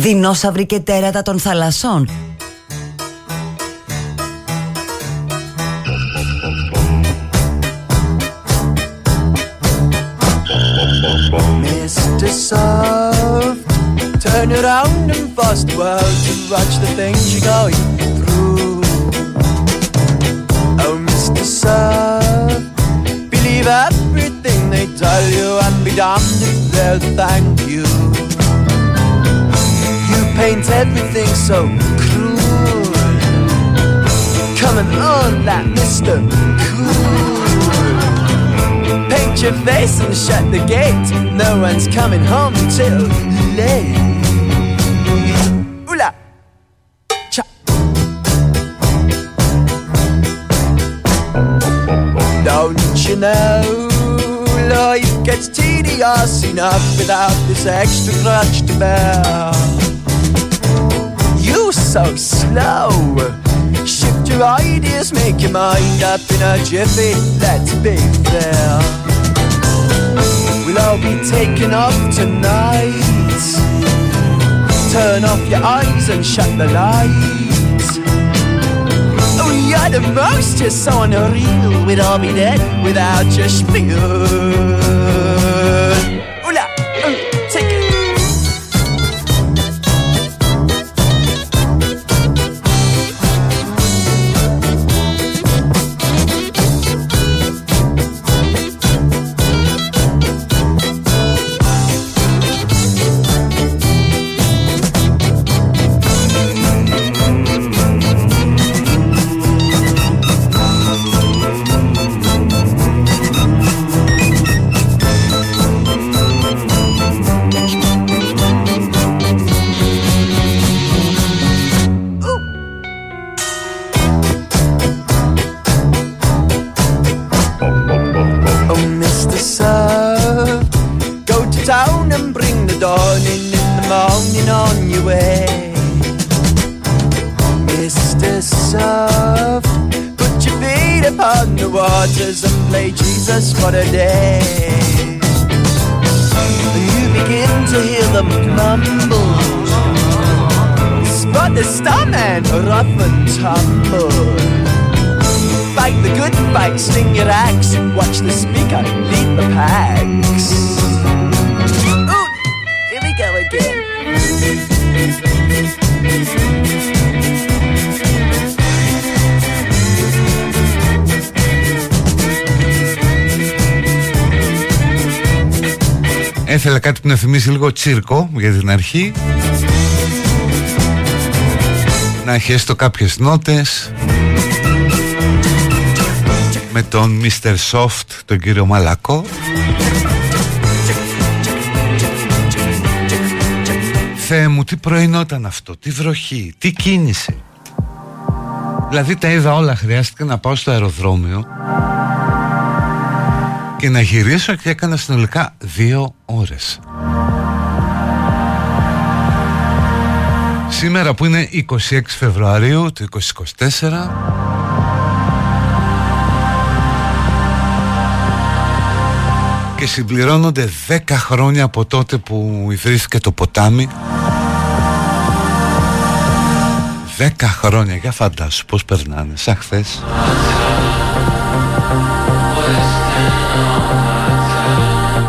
Δεινόσαυροι και τέρατα των θαλασσών Mr. Soft, turn around and bust the world to watch the things you're going through. Oh, Mr. Soft, believe everything they tell you and be damned if they'll thank you. You paint everything so cruel. Coming on that Mr. Cool. Paint your face and shut the gate. No one's coming home till late. Don't you know life gets tedious enough without this extra crutch to bear? So slow. Shift your ideas, make your mind up in a jiffy. Let's be fair. We'll all be taken off tonight. Turn off your eyes and shut the lights. Oh, you're the most, you're so unreal. We'd all be dead without your spiel. Θυμίσει λίγο τσίρκο για την αρχή Να έχει έστω κάποιες νότες Με τον Mr. Soft, τον κύριο Μαλακό Θεέ μου, τι πρωινό ήταν αυτό, τι βροχή, τι κίνηση Δηλαδή τα είδα όλα, χρειάστηκε να πάω στο αεροδρόμιο και να γυρίσω και έκανα συνολικά δύο ώρες. Σήμερα που είναι 26 Φεβρουαρίου του 2024 και συμπληρώνονται 10 χρόνια από τότε που ιδρύθηκε το ποτάμι. 10 χρόνια, για φαντάσου πώς περνάνε, σαν χθες.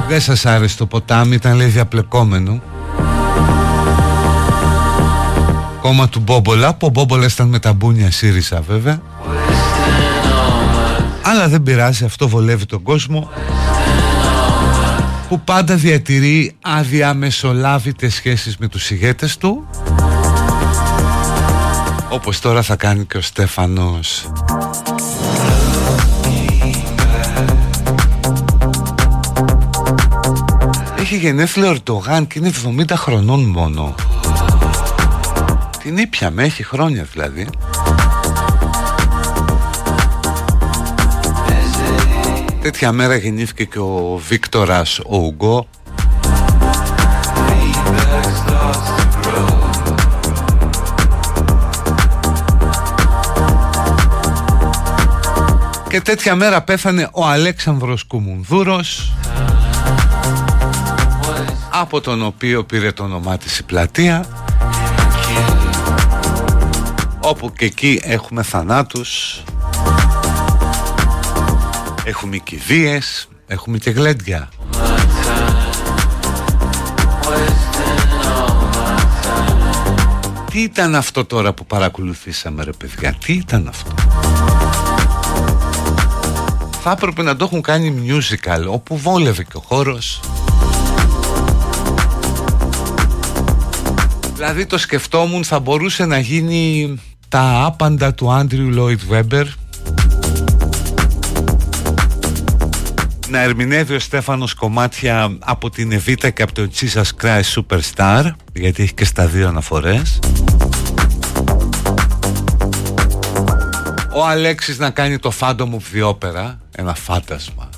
Δεν σας άρεσε το ποτάμι, ήταν λέει διαπλεκόμενο Κόμμα του Μπόμπολα, που ο Μπόμπολα ήταν με τα μπούνια ΣΥΡΙΖΑ βέβαια. Αλλά δεν πειράζει, αυτό βολεύει τον κόσμο Που πάντα διατηρεί αδιαμεσολάβητες σχέσεις με τους ηγέτες του Όπως τώρα θα κάνει και ο Στέφανος. Έχει γενέθλια ο Ερντογάν και είναι 70 χρονών μόνο Την ήπια με, έχει χρόνια δηλαδή. Τέτοια μέρα γεννήθηκε και ο Βίκτορας ο Ουγγό. Και τέτοια μέρα πέθανε ο Αλέξανδρος Κουμουνδούρος από τον οποίο πήρε το όνομά της η πλατεία όπου και εκεί έχουμε θανάτους έχουμε κηδείες έχουμε και γλέντια. Τι ήταν αυτό τώρα που παρακολουθήσαμε ρε παιδιά Τι ήταν αυτό; Θα έπρεπε να το έχουν κάνει musical Όπου βόλευε και ο χώρος. Δηλαδή το σκεφτόμουν θα μπορούσε να γίνει τα άπαντα του Άντριου Λόιτ Βέμπερ. Να ερμηνεύει ο Στέφανος κομμάτια από την Εβίτα και από το Jesus Christ Superstar γιατί έχει και στα δύο αναφορές. Ο Αλέξης να κάνει το Phantom of the Opera ένα φάντασμα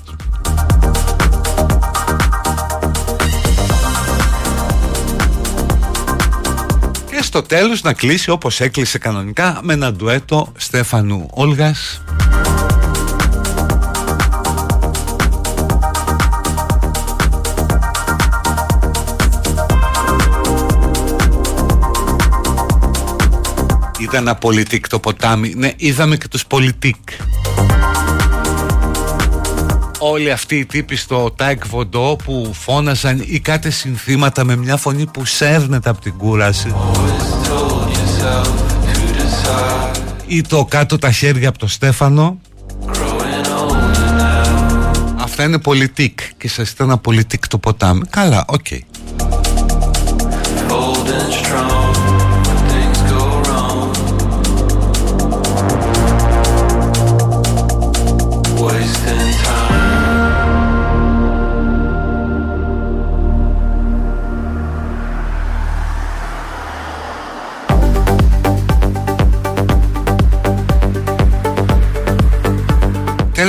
στο τέλος να κλείσει όπως έκλεισε κανονικά με ένα ντουέτο Στέφανου Όλγας Ήταν ένα politique το ποτάμι. Ναι, είδαμε και τους politique. Όλοι αυτοί οι τύποι στο Τάε Κβον Ντο που φώναζαν ή κάτι συνθήματα με μια φωνή που σέρνεται από την κούραση. Ή το κάτω τα χέρια από το Στέφανο. Αυτά είναι politique και σας ήταν ένα politique το ποτάμι. Καλά, οκ. Okay.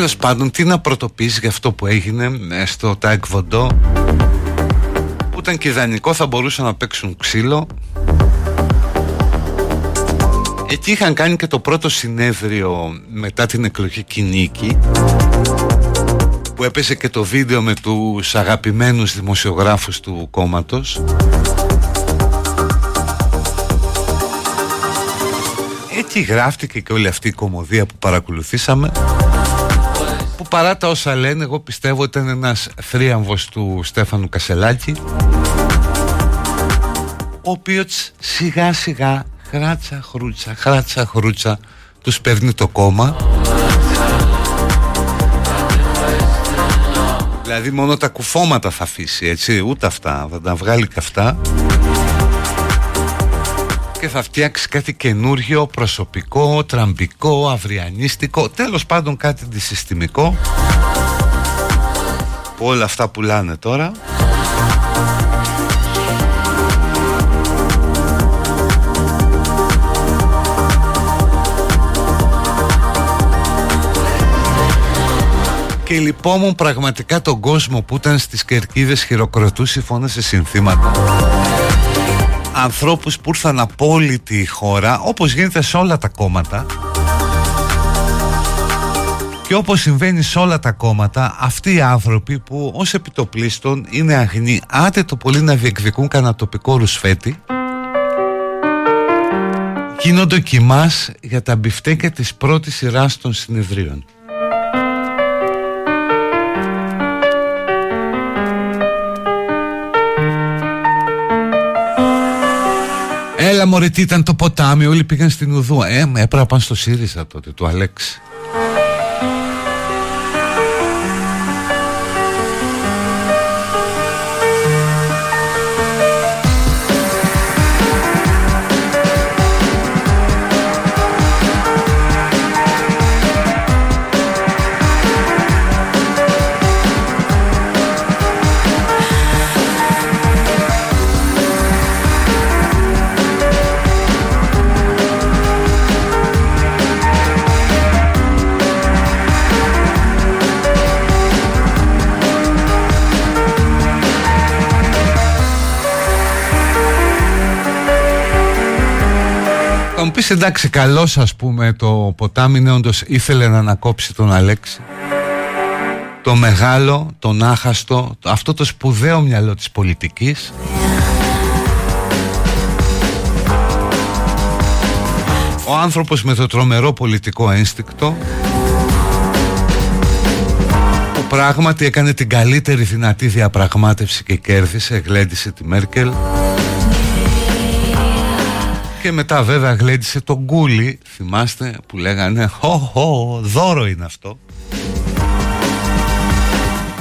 Τέλος πάντων τι να πρωτοποιήσει για αυτό που έγινε ε, στο Τάικ Βοντό που ήταν και ιδανικό θα μπορούσαν να παίξουν ξύλο. Εκεί είχαν κάνει και το πρώτο συνέδριο μετά την εκλογή Κινίκη που έπεσε και το βίντεο με τους αγαπημένους δημοσιογράφους του κόμματος. Έτσι γράφτηκε και όλη αυτή η κομμωδία που παρακολουθήσαμε που παρά τα όσα λένε εγώ πιστεύω ότι ήταν ένας θρίαμβος του Στέφανου Κασελάκη ο οποίος σιγά σιγά χράτσα χρούτσα χράτσα χρούτσα τους παίρνει το κόμμα. Δηλαδή μόνο τα κουφώματα θα αφήσει έτσι ούτε αυτά θα τα βγάλει και αυτά και θα φτιάξει κάτι καινούργιο, προσωπικό, τραμπικό, αυριανίστικο, τέλος πάντων κάτι αντισυστημικό που όλα αυτά πουλάνε τώρα. Και λυπόμουν πραγματικά τον κόσμο που ήταν στις κερκίδες χειροκροτούσε φώνασε συνθήματα ανθρώπους που ήρθαν από όλη τη χώρα όπως γίνεται σε όλα τα κόμματα. Και όπως συμβαίνει σε όλα τα κόμματα αυτοί οι άνθρωποι που ως επιτοπλίστων είναι αγνοί άντε το πολύ να διεκδικούν κανένα τοπικό ρουσφέτη. Γίνονται κοιμάς για τα μπιφτέκια της πρώτης σειράς των συνεδρίων Έλα μωρέ τι ήταν το ποτάμι Όλοι πήγαν στην Ουδού Ε έπρεπε να πάνε στο ΣΥΡΙΖΑ τότε του Αλέξη πεις εντάξει καλός ας πούμε το ποτάμι είναι όντως ήθελε να ανακόψει τον Αλέξη. Το μεγάλο, τον άχαστο αυτό το σπουδαίο μυαλό της πολιτικής. Ο άνθρωπος με το τρομερό πολιτικό ένστικτο που πράγματι έκανε την καλύτερη δυνατή διαπραγμάτευση και κέρδισε, γλέντισε τη Μέρκελ και μετά βέβαια γλέντισε τον Κούλι, θυμάστε που λέγανε «Χω, δώρο είναι αυτό»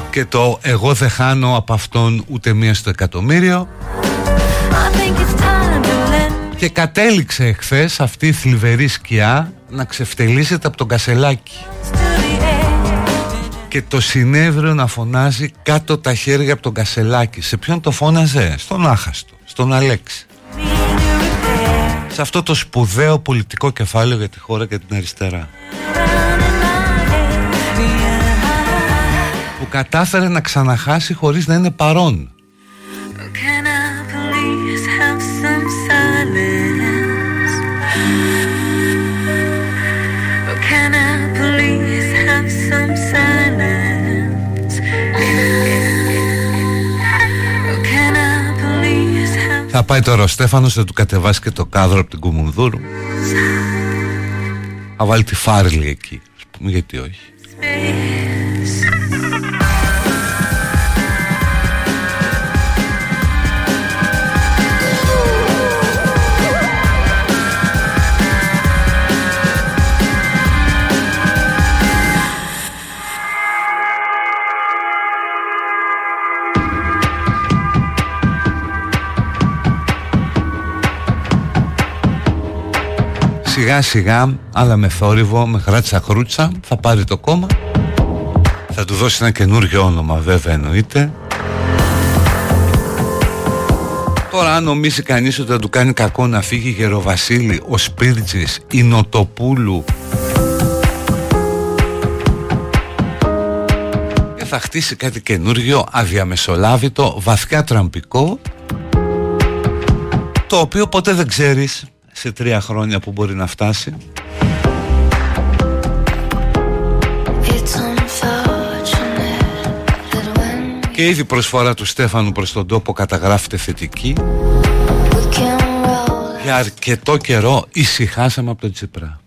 και το «Εγώ δεν χάνω από αυτόν ούτε μία στο εκατομμύριο» και κατέληξε εχθές αυτή η θλιβερή σκιά να ξεφτελίζεται από τον Κασελάκη και το συνέδριο να φωνάζει κάτω τα χέρια από τον Κασελάκη σε ποιον το φώναζε; Στον Άχαστο, στον Αλέξη σε αυτό το σπουδαίο πολιτικό κεφάλαιο για τη χώρα και την αριστερά. Που κατάφερε να ξαναχάσει χωρίς να είναι παρόν Θα πάει τώρα ο Στέφανος θα του κατεβάσει και το κάδρο από την Κουμουνδούρου. Θα βάλει τη Φάρλη εκεί. Ας πούμε γιατί όχι σιγά σιγά αλλά με θόρυβο, με χράτσα χρούτσα θα πάρει το κόμμα. Θα του δώσει ένα καινούργιο όνομα βέβαια εννοείται. Τώρα αν νομίζει κανείς ότι θα του κάνει κακό να φύγει Γεροβασίλη, ο Σπίρτζης, η Νοτοπούλου και θα χτίσει κάτι καινούργιο, αδιαμεσολάβητο, βαθιά τραμπικό το οποίο ποτέ δεν ξέρεις σε τρία χρόνια που μπορεί να φτάσει. Και ήδη προσφορά του Στέφανου προς τον τόπο καταγράφεται θετική. Για αρκετό καιρό ησυχάσαμε από τον Τσιπρά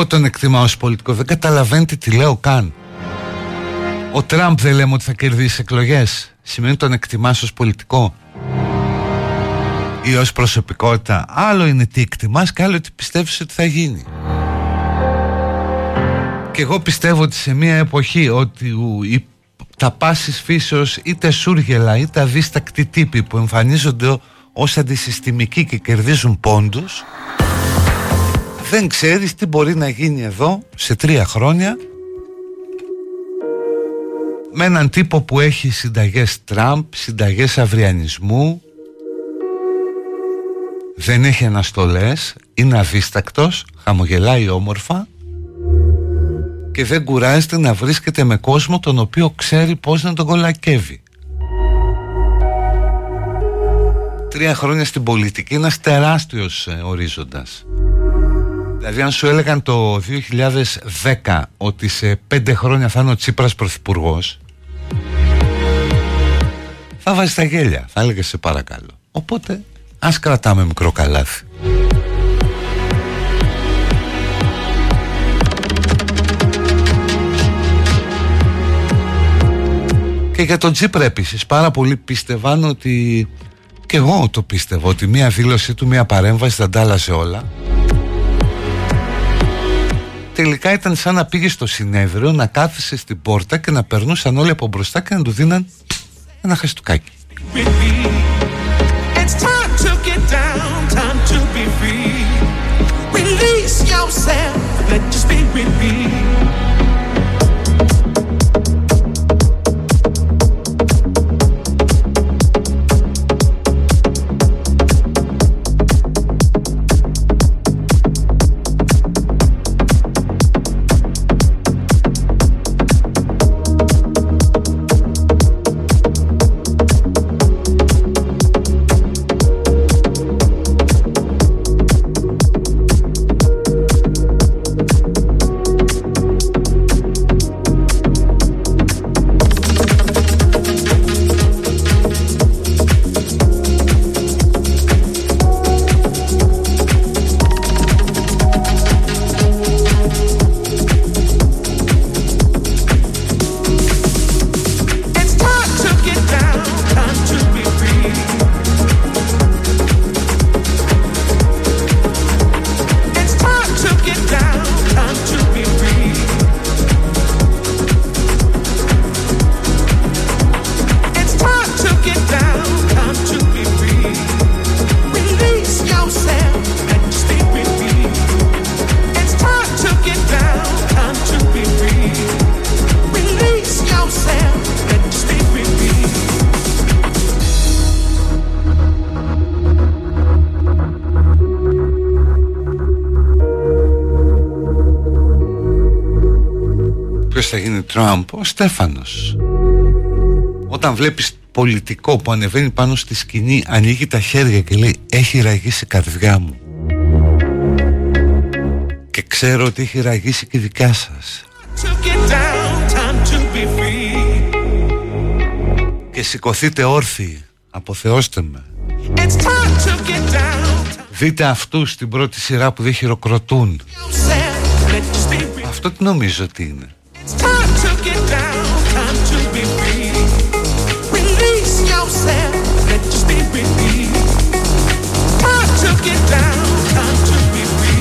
Καλέ δεν είπα τον εκτιμάω ως πολιτικό Δεν καταλαβαίνετε τι λέω καν. Ο Τραμπ δεν λέμε ότι θα κερδίσει εκλογές. Σημαίνει τον εκτιμάς ως πολιτικό Ή ως προσωπικότητα. Άλλο είναι τι εκτιμάς και άλλο τι πιστεύεις ότι θα γίνει. Και εγώ πιστεύω ότι σε μια εποχή Ότι τα πάσης φύσεως είτε σούργελα είτε αδίστακτοι τύποι που εμφανίζονται ως αντισυστημικοί και κερδίζουν πόντους δεν ξέρεις τι μπορεί να γίνει εδώ σε τρία χρόνια με έναν τύπο που έχει συνταγές Τραμπ, συνταγές αυριανισμού δεν έχει αναστολές, είναι αδίστακτος, χαμογελάει όμορφα και δεν κουράζεται να βρίσκεται με κόσμο τον οποίο ξέρει πώς να τον κολακεύει. Τρία χρόνια στην πολιτική είναι ένας τεράστιος ε, ορίζοντας. Δηλαδή αν σου έλεγαν το 2010 ότι σε πέντε χρόνια θα είναι ο Τσίπρας πρωθυπουργός θα βάζεις τα γέλια, θα έλεγες σε παρακαλώ. Οπότε ας κρατάμε μικρό καλάθι. Και για τον Τσίπρα επίσης πάρα πολλοί πίστευαν ότι και εγώ το πίστευω ότι μία δήλωσή του, μία παρέμβαση θα αντάλλασε όλα τελικά ήταν σαν να πήγε στο συνέδριο να κάθισε στην πόρτα και να περνούσαν όλοι από μπροστά και να του δίναν ένα χαστούκάκι. Τραμπ, βλέπεις πολιτικό που ανεβαίνει πάνω στη σκηνή Ανοίγει τα χέρια και λέει Έχει ραγίσει η καρδιά μου Και ξέρω ότι έχει ραγίσει και η δικιά σας. Και σηκωθείτε όρθιοι Αποθεώστε με. Δείτε αυτούς στην πρώτη σειρά που δεν χειροκροτούν. Αυτό τι νομίζω ότι είναι I took it down, time to be free.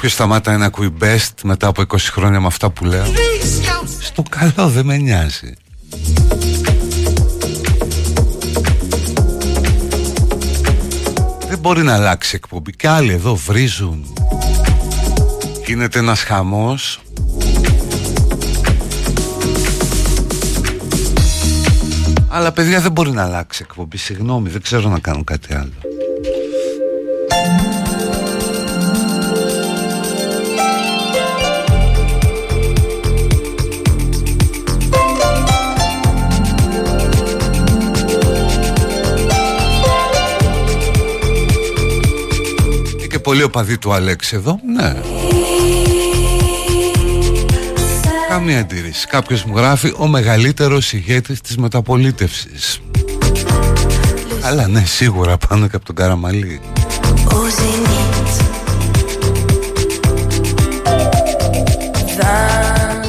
Κάποιος σταμάτα να ακούει best μετά από 20 χρόνια με αυτά που λέω. Στο καλό δεν με νοιάζει. Δεν μπορεί να αλλάξει εκπομπή. Και άλλοι εδώ βρίζουν. Γίνεται ένας χαμός. Αλλά παιδιά δεν μπορεί να αλλάξει εκπομπή. Συγγνώμη δεν ξέρω να κάνω κάτι άλλο και πολύ οπαδί του Αλέξη εδώ. Ναι. Καμία αντίρρηση. Κάποιος μου γράφει ο μεγαλύτερος ηγέτης της μεταπολίτευσης Αλλά ναι σίγουρα πάνω και από τον Καραμαλή.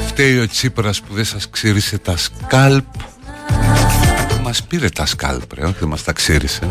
Φταίει ο Τσίπρας που δεν σας ξύρισε τα σκάλπ. Μας πήρε τα σκάλπ ρε, όχι μας τα ξύρισε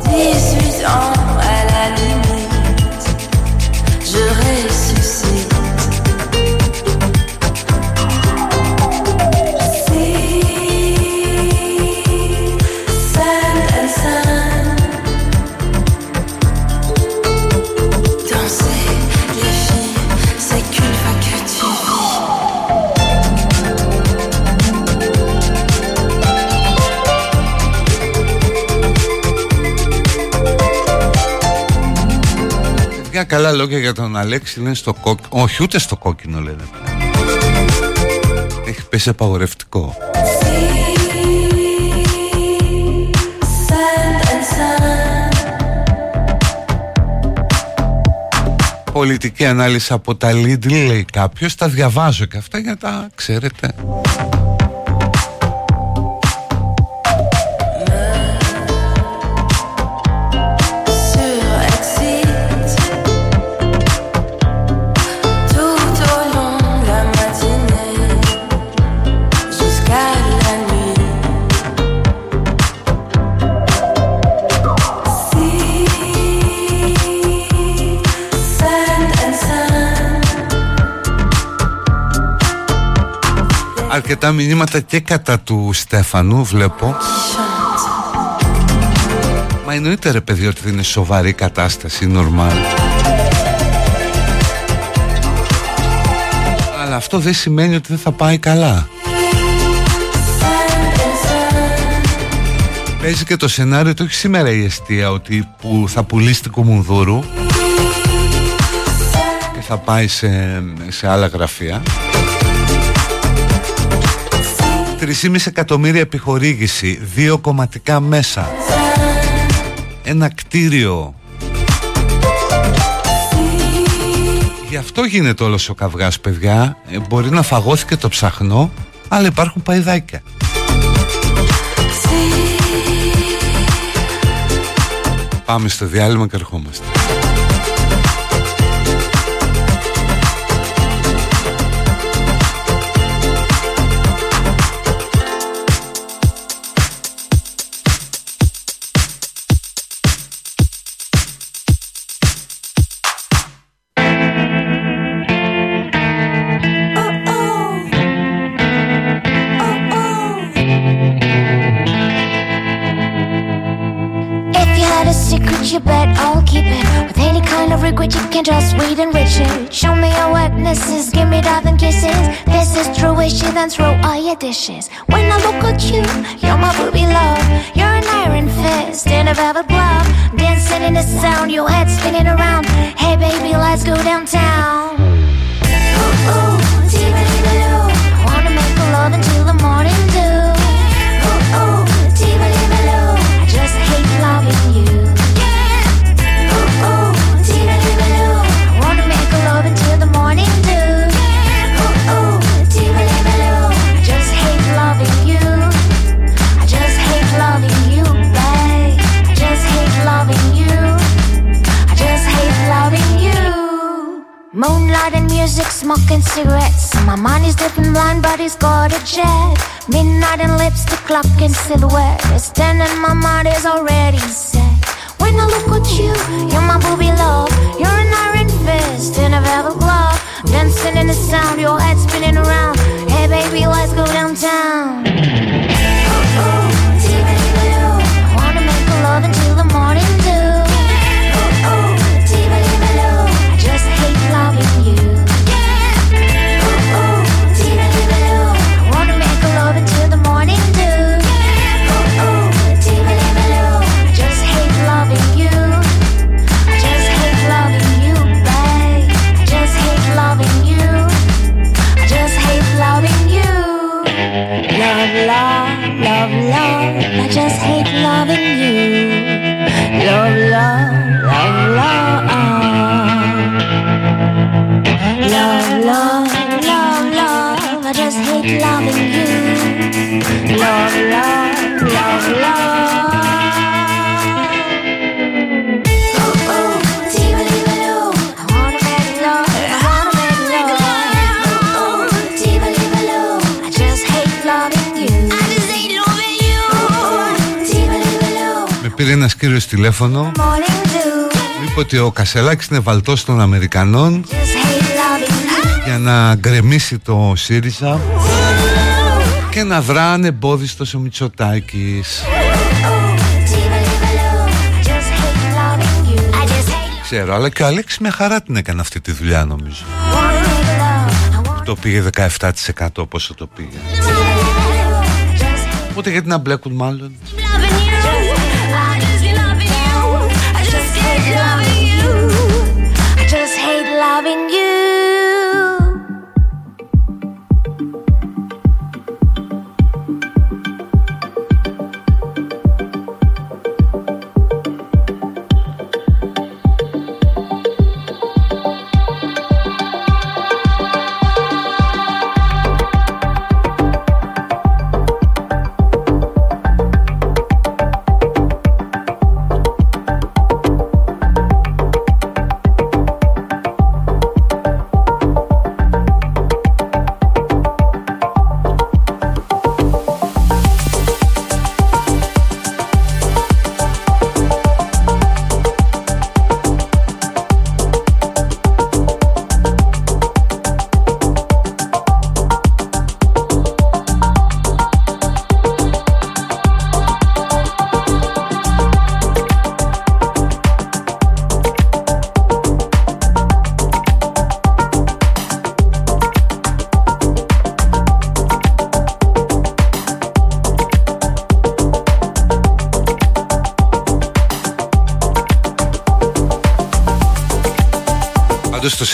καλά λόγια για τον Αλέξη λένε στο κόκκινο. Όχι, ούτε στο κόκκινο λένε. Έχει πέσει απαγορευτικό. Πολιτική ανάλυση από τα Lidl λέει κάποιος Τα διαβάζω και αυτά για τα ξέρετε αρκετά μηνύματα και κατά του Στέφανου βλέπω. Μα εννοείται ρε παιδί ότι δεν είναι σοβαρή κατάσταση, νορμάλ. Αλλά αυτό δεν σημαίνει ότι δεν θα πάει καλά. Παίζει και το σενάριο το έχει σήμερα η αιστεία ότι που θα πουλήσει την Κουμουνδούρου και θα πάει σε, σε άλλα γραφεία 3,5 εκατομμύρια επιχορήγηση Δύο κομματικά μέσα. Ένα κτίριο. Γι' αυτό γίνεται όλος ο καυγάς παιδιά. Ε, Μπορεί να φαγώθηκε το ψαχνό Αλλά υπάρχουν παϊδάκια. Πάμε στο διάλειμμα και ερχόμαστε wishes, then throw all your dishes. When I look at you, you're my ruby love. You're an iron fist in a velvet glove. Dancing in the sound, your head spinning around. Hey baby, let's go downtown. Moonlight music, smoking cigarettes. My mind is dipping blind, but he's got a jet. Midnight and lipstick, clock in silhouette. It's ten and my mind is already set. When I look at you, you're my booby love. You're an iron fist in a velvet glove. Dancing in the sound, your head spinning around. Hey baby, let's go downtown. Πήρε ένας κύριος τηλέφωνο. Είπε ότι ο Κασελάκης είναι βαλτός των Αμερικανών Για να γκρεμίσει το ΣΥΡΙΖΑ Και να βρά ανεμπόδιστος ο Μητσοτάκης. Ξέρω, αλλά και ο Αλέξης με χαρά την έκανε αυτή τη δουλειά νομίζω. Το πήγε 17% πόσο το πήγε. Οπότε γιατί να μπλέκουν μάλλον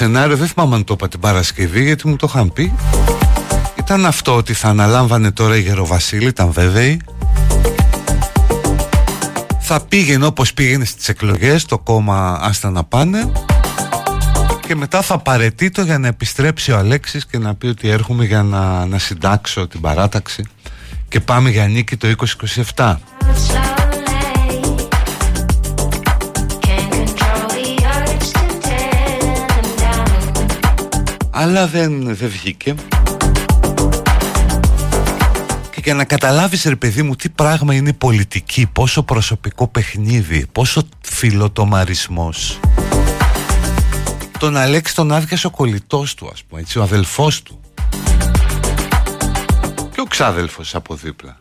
σενάριο, δεν θυμάμαι αν το είπα την Παρασκευή γιατί μου το είχαν πει. Ήταν αυτό ότι θα αναλάμβανε τώρα η Γεροβασίλη, ήταν βέβαιη. Θα πήγαινε όπως πήγαινε στις εκλογές, το κόμμα άστα να πάνε. Και μετά θα παρετεί το για να επιστρέψει ο Αλέξης και να πει ότι έρχομαι για να, να συντάξω την παράταξη. Και πάμε για νίκη το 2027 αλλά δεν, δεν βγήκε και για να καταλάβεις ρε παιδί μου τι πράγμα είναι η πολιτική πόσο προσωπικό παιχνίδι πόσο φιλοτομαρισμός. Τον Αλέξη τον άδειασε ο κολλητός του ας πούμε έτσι, ο αδελφός του. Και ο ξάδελφος από δίπλα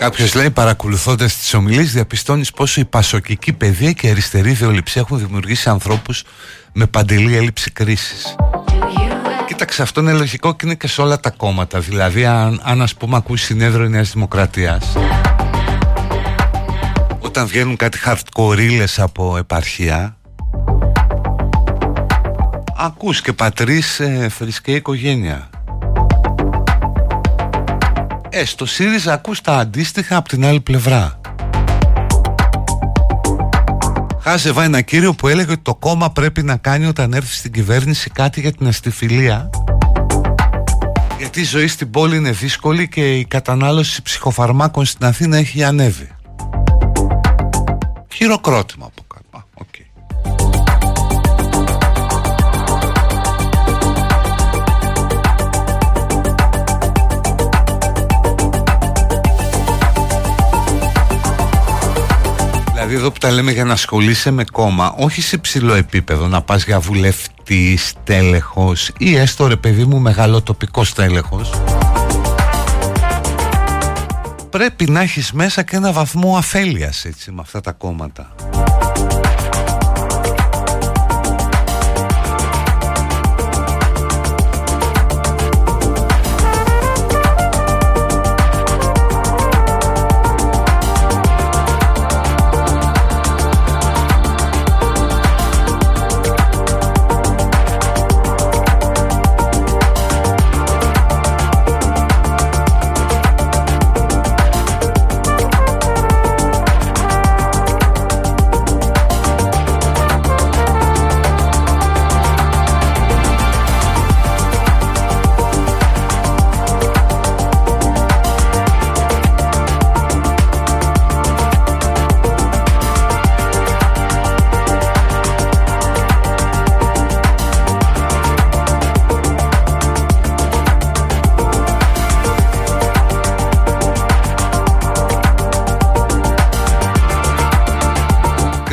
Κάποιος λέει παρακολουθώντας τις ομιλίες, διαπιστώνεις πόσο η πασοκική παιδεία και η αριστερή ιδεολειψία έχουν δημιουργήσει ανθρώπους με παντελή έλλειψη κρίσης. Κοίταξε, αυτό είναι λογικό και είναι και σε όλα τα κόμματα. Δηλαδή, αν, αν ας πούμε ακούσει συνέδριο Νέας Δημοκρατίας, όταν βγαίνουν κάτι χαρτκορίλες από επαρχία, ακούς και πατρίς ε, οικογένεια Ε, στο ΣΥΡΙΖΑ ακούς τα αντίστοιχα από την άλλη πλευρά. Χάζευα ένα κύριο που έλεγε ότι το κόμμα πρέπει να κάνει όταν έρθει στην κυβέρνηση κάτι για την αστιφιλία γιατί η ζωή στην πόλη είναι δύσκολη και η κατανάλωση ψυχοφαρμάκων στην Αθήνα έχει ανέβει. Χειροκρότημα από Δηλαδή εδώ που τα λέμε για να ασχολείσαι με κόμμα, όχι σε ψηλό επίπεδο, να πας για βουλευτή, τέλεχος ή έστω ρε παιδί μου μεγαλοτοπικό τέλεχος. Πρέπει να έχεις μέσα και ένα βαθμό αφέλειας έτσι με αυτά τα κόμματα.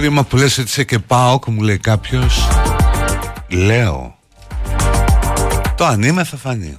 Κρίμα που λες ότι είσαι και πάω μου λέει κάποιος. Λέω. Το αν είμαι θα φανεί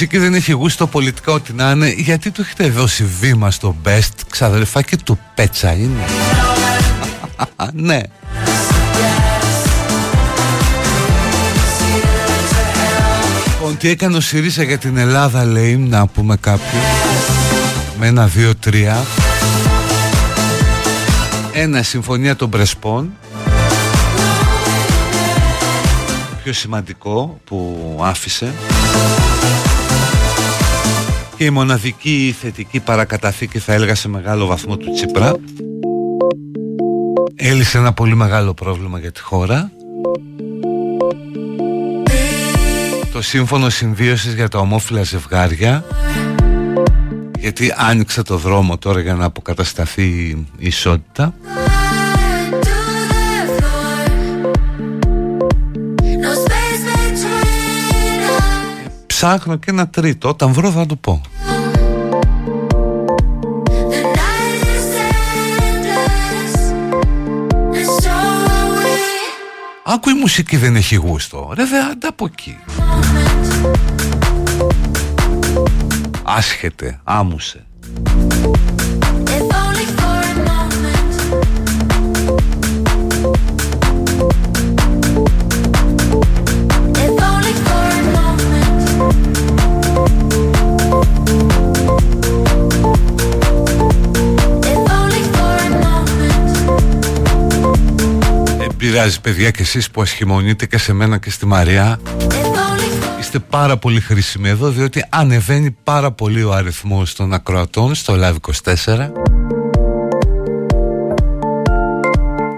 μουσική δεν έχει γούστο πολιτικά ό,τι να είναι γιατί του έχετε δώσει βήμα στο best ξαδερφάκι του πέτσα είναι. Ναι. Λοιπόν, τι έκανε ο ΣΥΡΙΖΑ για την Ελλάδα λέει, να πούμε κάποιο Με ένα, δύο, τρία. Ένα, συμφωνία των Πρεσπών. Πιο σημαντικό που άφησε Και η μοναδική θετική παρακαταθήκη θα έλεγα σε μεγάλο βαθμό του Τσίπρα. Έλυσε ένα πολύ μεγάλο πρόβλημα για τη χώρα. Το σύμφωνο συμβίωσης για τα ομόφυλα ζευγάρια. Γιατί άνοιξε το δρόμο τώρα για να αποκατασταθεί η ισότητα Ψάχνω και ένα τρίτο, όταν βρω θα το πω. Άκου η μουσική δεν έχει γούστο. Ρε δε άντα από εκεί. Άσχετε, άμουσε πειράζει παιδιά και εσείς που ασχημονείτε και σε μένα και στη Μαριά Είστε πάρα πολύ χρήσιμοι εδώ διότι ανεβαίνει πάρα πολύ ο αριθμός των ακροατών στο Live 24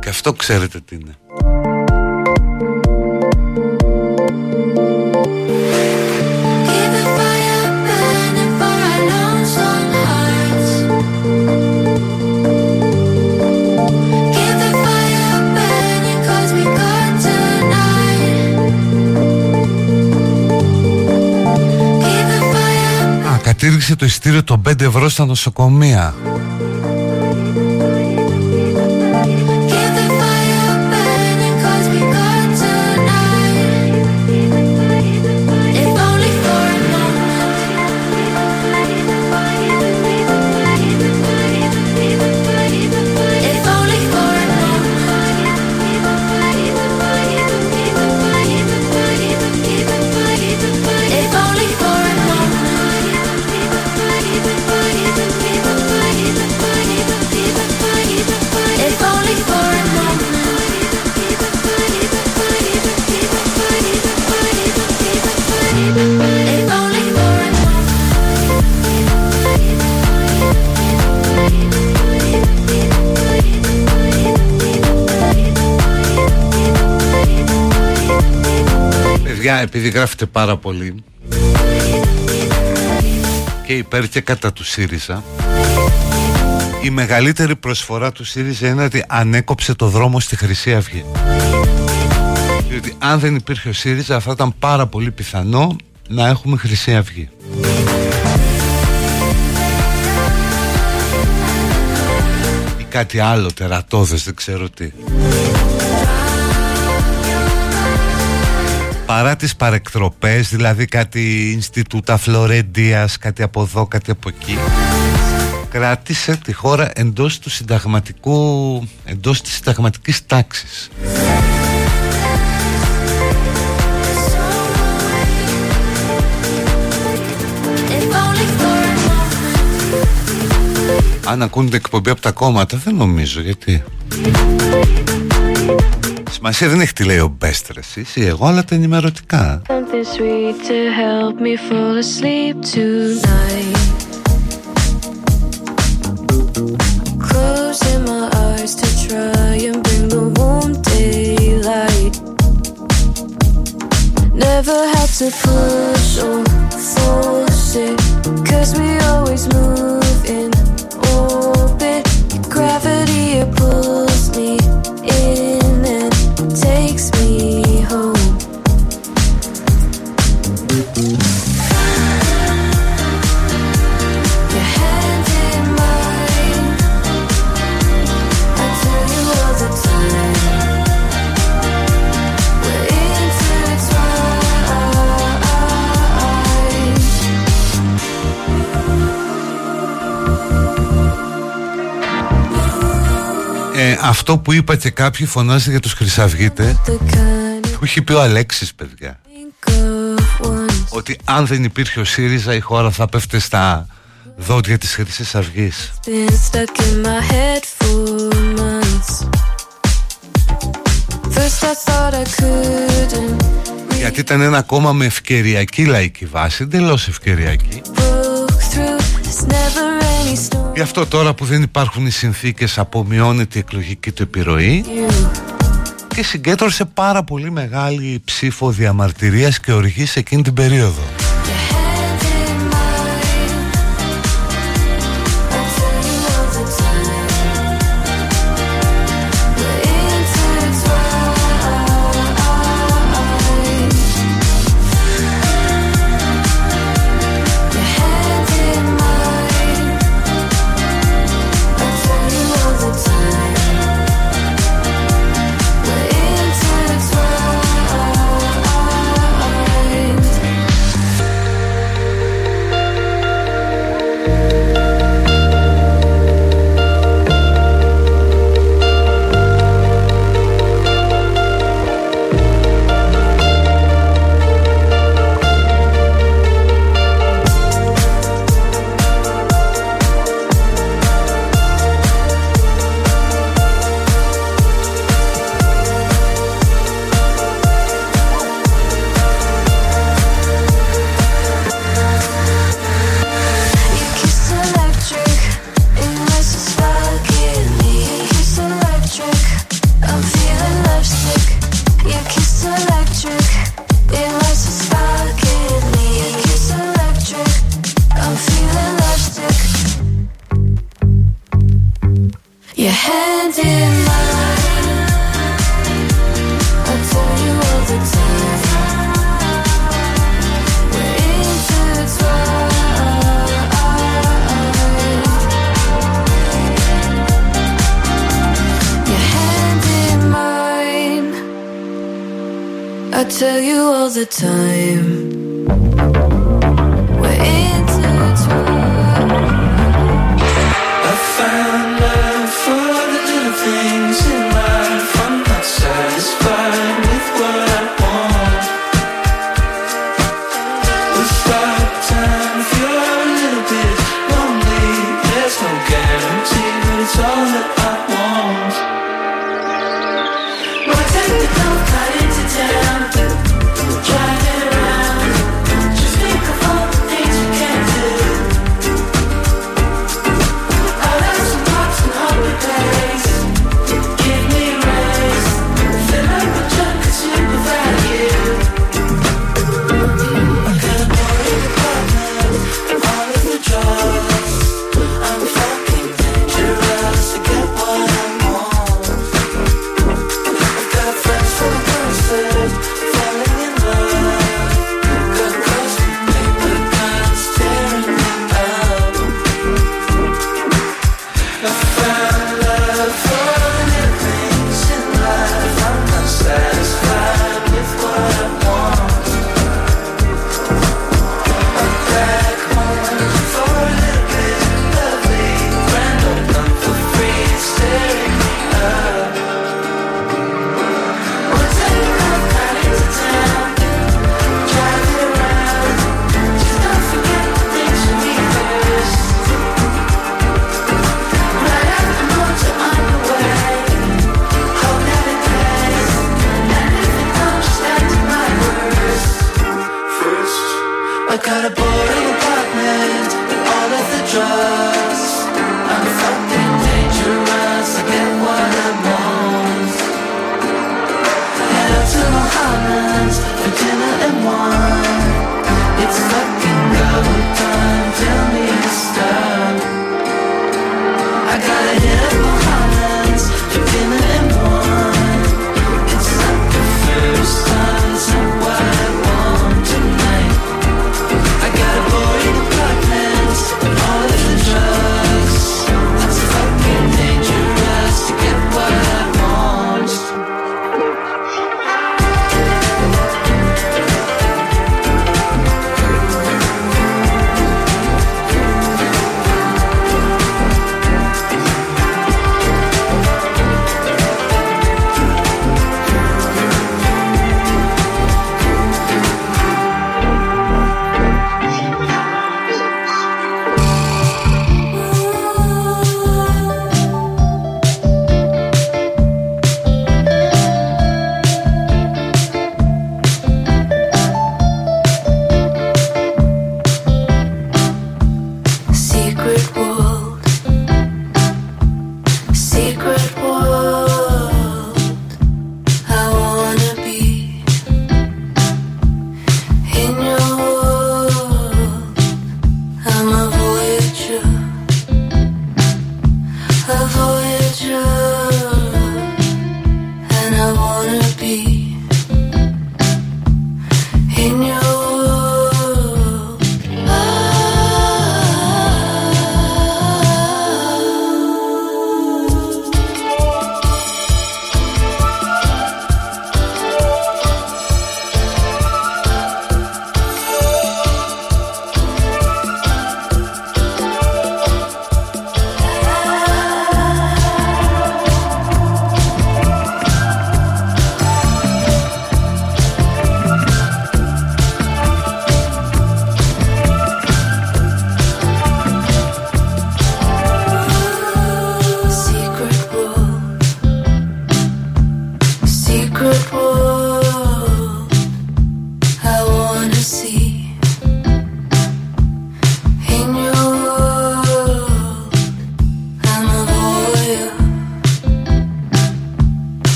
Και αυτό ξέρετε τι είναι το ειστήριο των 5 ευρώ στα νοσοκομεία. Επειδή γράφετε πάρα πολύ. Και υπέρ και κατά του ΣΥΡΙΖΑ. Η μεγαλύτερη προσφορά του ΣΥΡΙΖΑ είναι ότι ανέκοψε το δρόμο στη Χρυσή Αυγή. Διότι αν δεν υπήρχε ο ΣΥΡΙΖΑ θα ήταν πάρα πολύ πιθανό να έχουμε Χρυσή Αυγή. Ή κάτι άλλο τερατώδες δεν ξέρω τι παρά τις παρεκτροπές δηλαδή κάτι Ινστιτούτα Φλωρεντίας κάτι από εδώ κάτι από εκεί κράτησε τη χώρα εντός του συνταγματικού εντός της συνταγματικής τάξης. Αν ακούνε εκπομπή από τα κόμματα δεν νομίζω γιατί Σημασία δεν έχει τι λέει ο Μπέστρε ή εγώ, αλλά τα ενημερωτικά. Never had to push or force it Cause we always move in Ε, αυτό που είπα και κάποιοι φωνάζει για τους Χρυσαυγίτες Που έχει πει ο Αλέξης παιδιά ότι αν δεν υπήρχε ο ΣΥΡΙΖΑ η χώρα θα πέφτε στα δόντια της Χρυσής Αυγής. Γιατί ήταν ένα κόμμα με ευκαιριακή λαϊκή βάση, εντελώς ευκαιριακή. Γι' αυτό τώρα που δεν υπάρχουν οι συνθήκες απομειώνεται η εκλογική του επιρροή και συγκέντρωσε πάρα πολύ μεγάλη ψήφο διαμαρτυρίας και οργής εκείνη την περίοδο.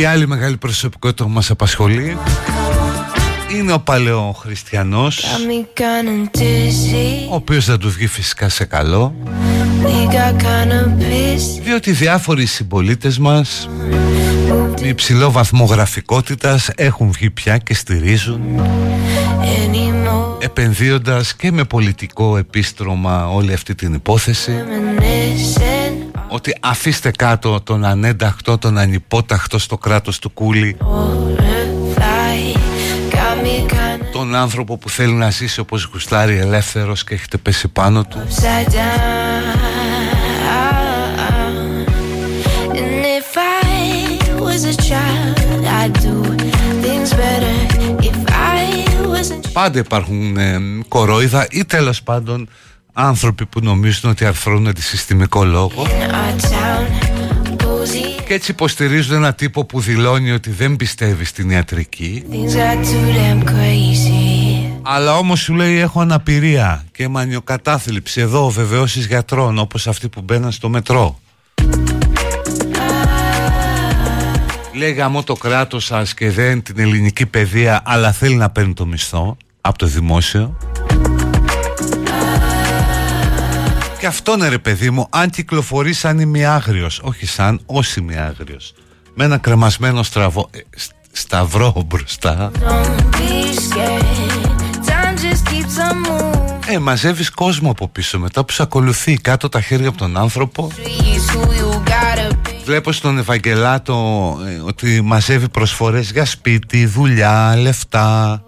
Η άλλη μεγάλη προσωπικότητα που μας απασχολεί είναι ο παλαιοχριστιανός ο οποίος θα του βγει φυσικά σε καλό διότι διάφοροι συμπολίτες μας με υψηλό βαθμό γραφικότητας έχουν βγει πια και στηρίζουν επενδύοντας και με πολιτικό επίστρωμα όλη αυτή την υπόθεση ότι αφήστε κάτω τον ανένταχτο, τον ανυπόταχτο στο κράτος του κούλι. Τον άνθρωπο που θέλει να ζήσει όπως γουστάρει ελεύθερος και έχετε πέσει πάνω του. Πάντα υπάρχουν ε, κορόιδα ή τέλος πάντων άνθρωποι που νομίζουν ότι αρθρώνουν αντισυστημικό λόγο και έτσι υποστηρίζουν ένα τύπο που δηλώνει ότι δεν πιστεύει στην ιατρική. Αλλά όμως σου λέει έχω αναπηρία και μανιοκατάθλιψη. Εδώ βεβαιώσεις γιατρών όπως αυτοί που μπαίναν στο μετρό Λέει γαμώ το κράτος σας και δεν την ελληνική παιδεία αλλά θέλει να παίρνει το μισθό από το δημόσιο αυτό είναι ρε παιδί μου, αν κυκλοφορεί σαν ημιάγριος, όχι σαν ως ημιάγριος, με ένα κρεμασμένο στραβό, ε, σταυρό μπροστά. Ε, μαζεύεις κόσμο από πίσω μετά που σε ακολουθεί κάτω τα χέρια από τον άνθρωπο. Βλέπω στον Ευαγγελάτο ε, ότι μαζεύει προσφορές για σπίτι, δουλειά, λεφτά.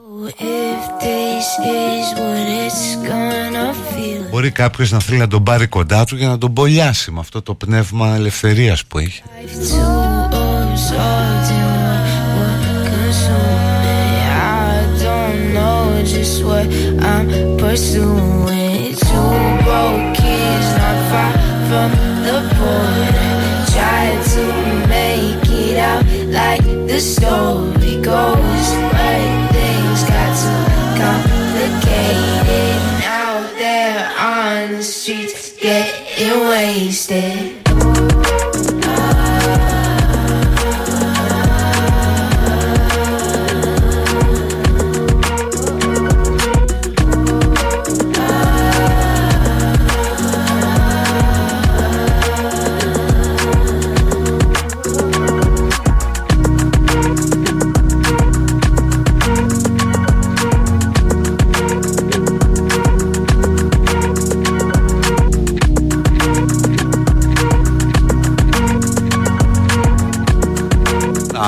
Μπορεί κάποιος να θέλει να τον πάρει κοντά του για να τον πολιάσει με αυτό το πνεύμα ελευθερίας που έχει like the story goes. Right things got too complicated. Getting wasted.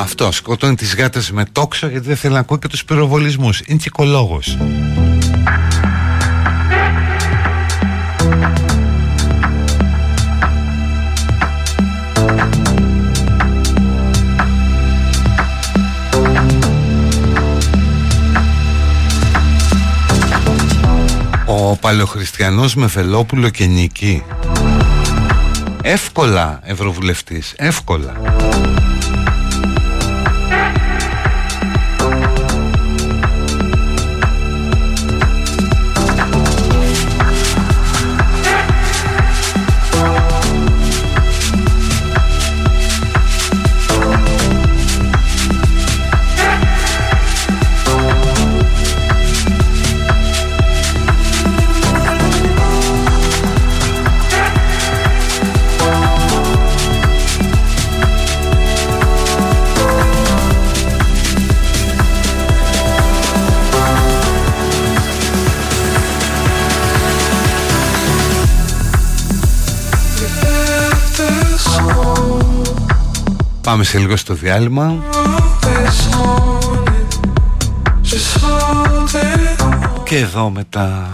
Αυτός σκοτώνει τις γάτες με τόξο γιατί δεν θέλει να ακούει και τους πυροβολισμούς. Είναι τσικολόγος. Ο παλαιοχριστιανός με Φελόπουλο και Νική Εύκολα ευρωβουλευτής Εύκολα Πάμε σε λίγο στο διάλειμμα. Και εδώ μετά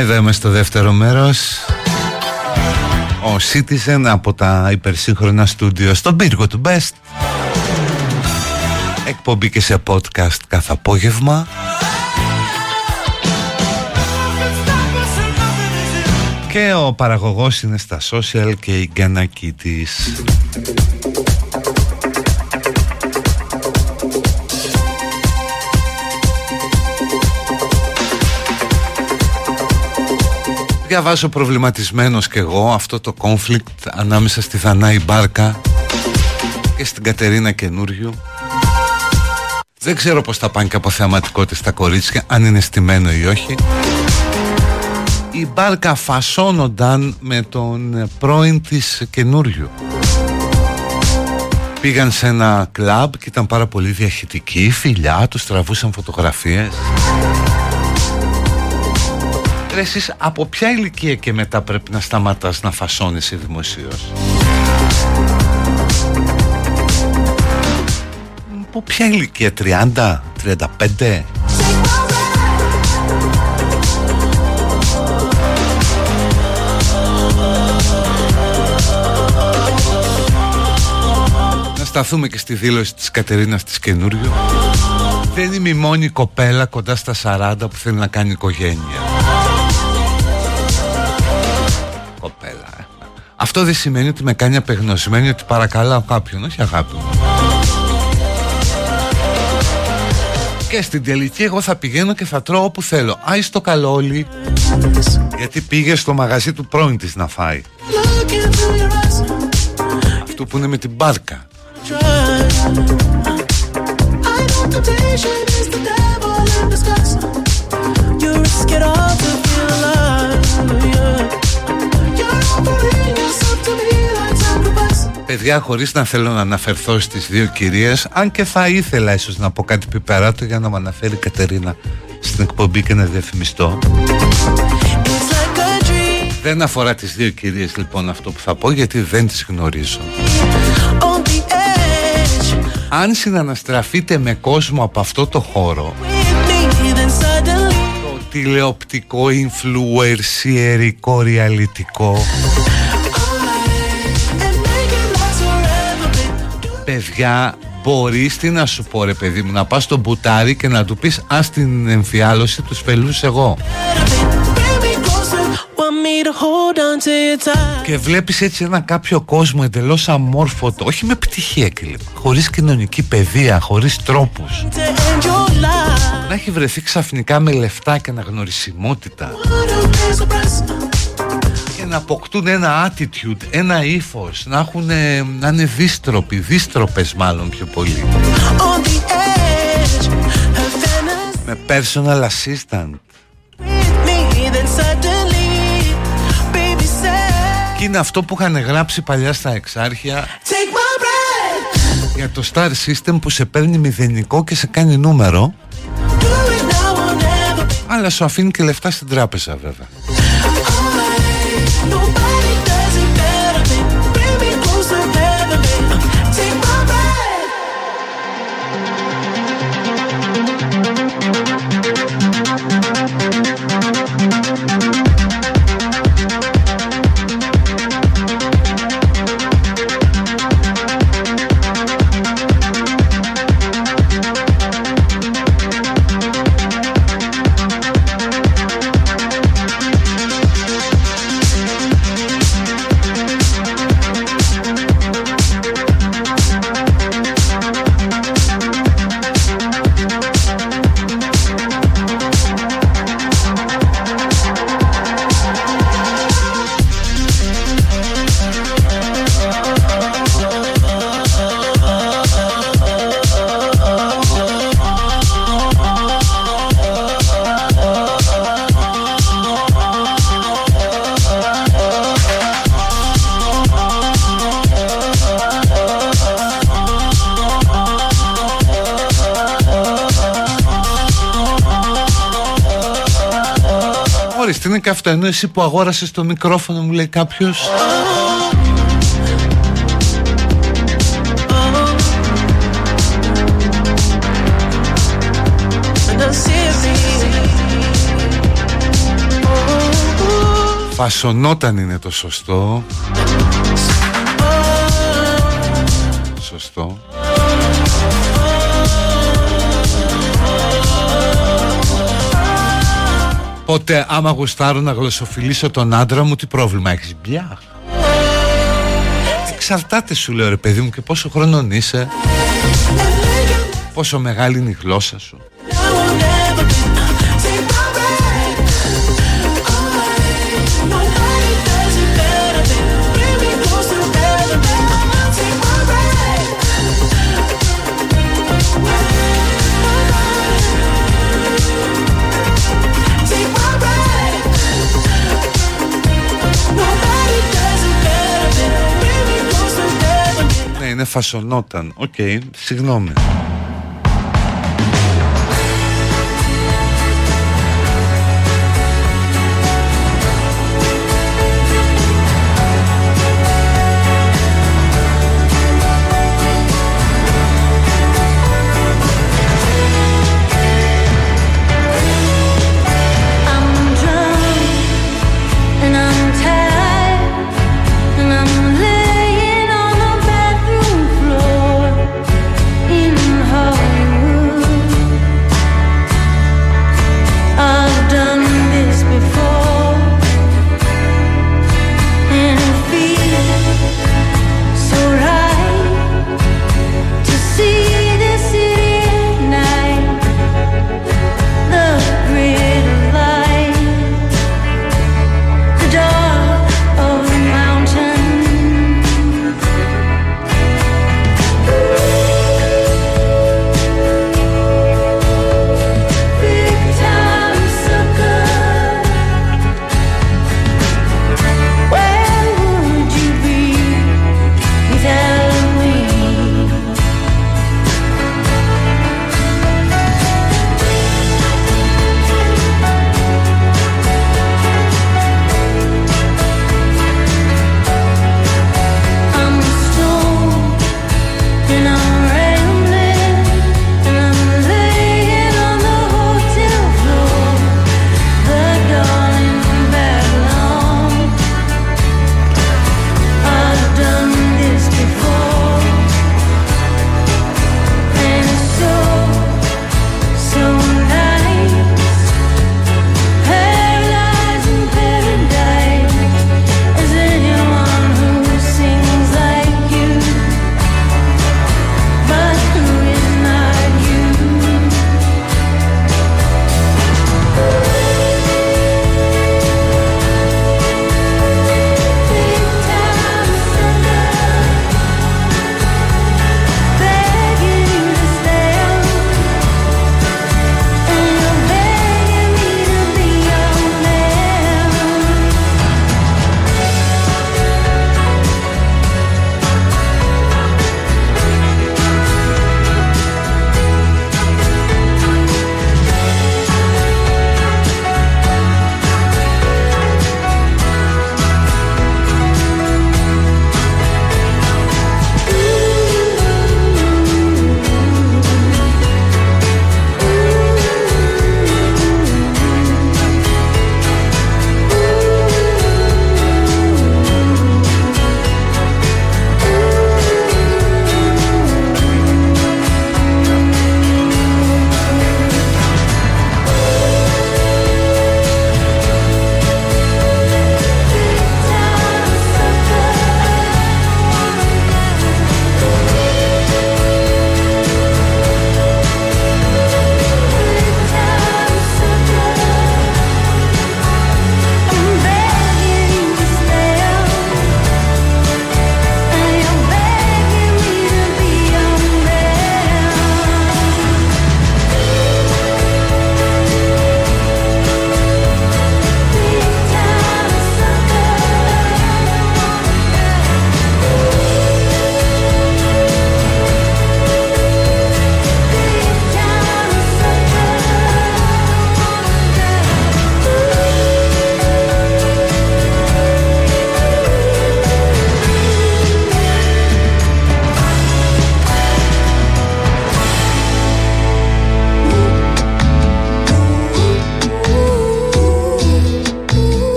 Εδώ είμαι στο δεύτερο μέρος. Ο Citizen από τα υπερσύγχρονα στούντιο στον πύργο του Best. Εκπομπή και σε podcast κάθε απόγευμα. Και ο παραγωγός είναι στα social και η Γκάνα της διαβάζω προβληματισμένος και εγώ αυτό το conflict ανάμεσα στη Δανάη Μπάρκα και στην Κατερίνα Καινούριου δεν ξέρω πως θα πάνε και από θεαματικότητα στα κορίτσια αν είναι στημένο ή όχι. Η Μπάρκα φασώνονταν με τον πρώην της Καινούριου πήγαν σε ένα κλαμπ και ήταν πάρα πολύ διαχειτικοί φιλιά, τους τραβούσαν φωτογραφίες Ρε εσείς από ποια ηλικία και μετά πρέπει να σταματάς να φασώνεσαι δημοσίως Από ποια ηλικία 30, 35 Να σταθούμε και στη δήλωση της Κατερίνας της καινούριου Δεν είμαι η μόνη κοπέλα κοντά στα 40 που θέλει να κάνει οικογένεια Αυτό δεν σημαίνει ότι με κάνει απεγνωσμένη ότι παρακαλάω κάποιον, όχι αγάπη μου. Και στην τελική εγώ θα πηγαίνω και θα τρώω όπου θέλω. Άι στο καλόλι, γιατί πήγε στο μαγαζί του πρώην της να φάει. Αυτό που είναι με την μπάρκα. Παιδιά, χωρίς να θέλω να αναφερθώ στις δύο κυρίες, αν και θα ήθελα ίσως να πω κάτι πιπεράτο για να με αναφέρει η Κατερίνα στην εκπομπή και να διαφημιστώ. Δεν αφορά τις δύο κυρίες λοιπόν αυτό που θα πω γιατί δεν τις γνωρίζω Αν συναναστραφείτε με κόσμο από αυτό το χώρο Το τηλεοπτικό, influencerικό, ρεαλιτικό παιδιά μπορείς τι να σου πω ρε παιδί μου να πας στο μπουτάρι και να του πεις ας την εμφιάλωση τους σπελούς εγώ και βλέπεις έτσι ένα κάποιο κόσμο εντελώς αμόρφωτο όχι με πτυχία κλπ χωρίς κοινωνική παιδεία, χωρίς τρόπους. Να έχει βρεθεί ξαφνικά με λεφτά και αναγνωρισιμότητα. Να αποκτούν ένα attitude, ένα ύφος, να, έχουν, να είναι δίστροποι, δίστροπες μάλλον πιο πολύ. Με personal assistant. Και είναι αυτό που είχαν γράψει παλιά στα εξάρχεια. Για το Star System που σε παίρνει μηδενικό και σε κάνει νούμερο. Αλλά σου αφήνει και λεφτά στην τράπεζα βέβαια και αυτό. Ενώ εσύ που αγόρασες το μικρόφωνο μου λέει κάποιος. Φασονόταν είναι το σωστό. Σωστό Οπότε άμα γουστάρω να γλωσσοφιλήσω τον άντρα μου Τι πρόβλημα έχεις Μπιάχ Εξαρτάται σου λέω ρε παιδί μου Και πόσο χρονών είσαι. Πόσο μεγάλη είναι η γλώσσα σου είναι φασονόταν. Οκ, okay, συγγνώμη.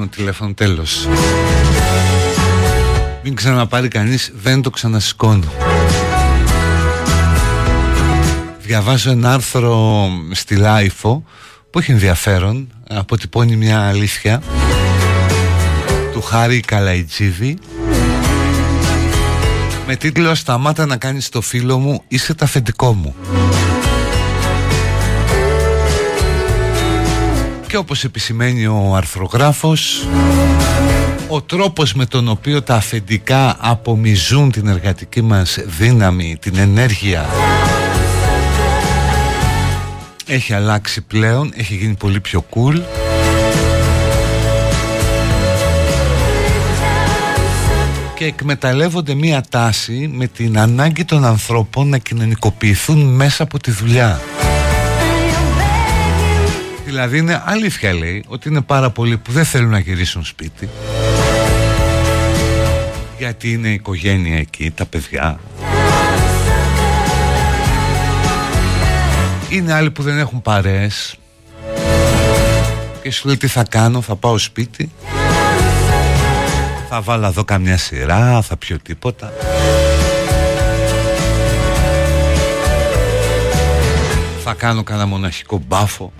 Ξανασηκώνω τηλέφωνο τέλος. Μην ξαναπάρει κανείς Δεν το ξανασηκώνω Διαβάζω ένα άρθρο στη LiFO Που έχει ενδιαφέρον Αποτυπώνει μια αλήθεια. Του Χάρη Καλαϊτζίδη. Με τίτλο «Σταμάτα να κάνεις το φίλο μου Είσαι το αφεντικό μου» και όπως επισημαίνει ο αρθρογράφος ο τρόπος με τον οποίο τα αφεντικά απομιζούν την εργατική μας δύναμη, την ενέργεια έχει αλλάξει πλέον, έχει γίνει πολύ πιο cool και εκμεταλλεύονται μία τάση με την ανάγκη των ανθρώπων να κοινωνικοποιηθούν μέσα από τη δουλειά. Δηλαδή είναι αλήθεια λέει ότι είναι πάρα πολλοί που δεν θέλουν να γυρίσουν σπίτι. Γιατί είναι η οικογένεια εκεί, τα παιδιά. Είναι άλλοι που δεν έχουν παρέες. Και σου λέει τι θα κάνω, θα πάω σπίτι. Θα βάλω εδώ καμιά σειρά, θα πιω τίποτα θα κάνω κανένα μοναχικό μπάφο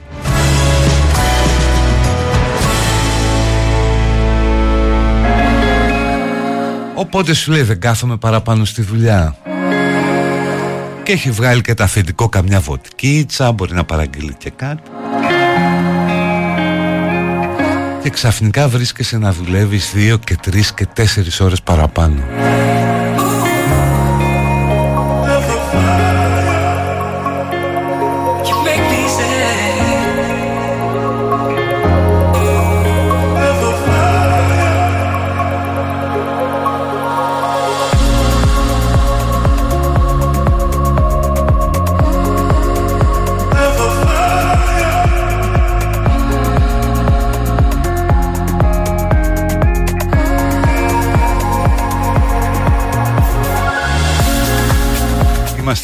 Οπότε σου λέει δεν κάθομαι παραπάνω στη δουλειά Και έχει βγάλει και τα αφεντικό καμιά βοτικίτσα Μπορεί να παραγγείλει και κάτι. Και ξαφνικά βρίσκεσαι να δουλεύεις δύο και τρεις και τέσσερις ώρες παραπάνω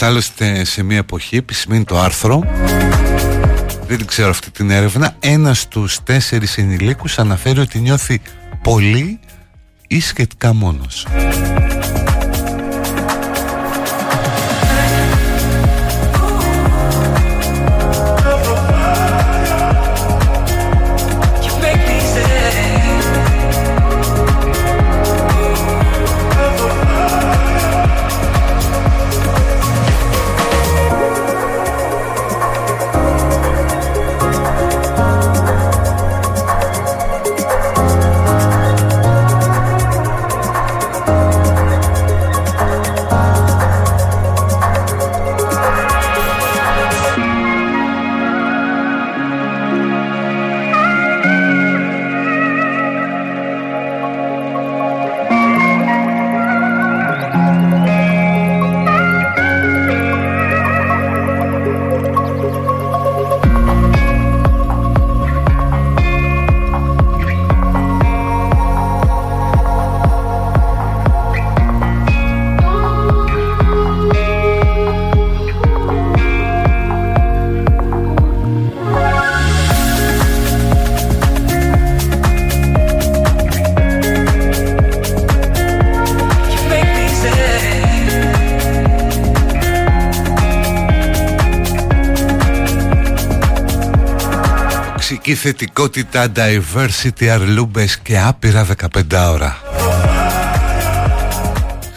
άλλωστε σε μια εποχή, επισημαίνει το άρθρο. Δεν ξέρω αυτή την έρευνα. Ένας στους τέσσερις ενηλίκους αναφέρει ότι νιώθει πολύ ή σχετικά μόνος Τοξική θετικότητα, diversity, αρλούμπες και άπειρα 15 ώρα.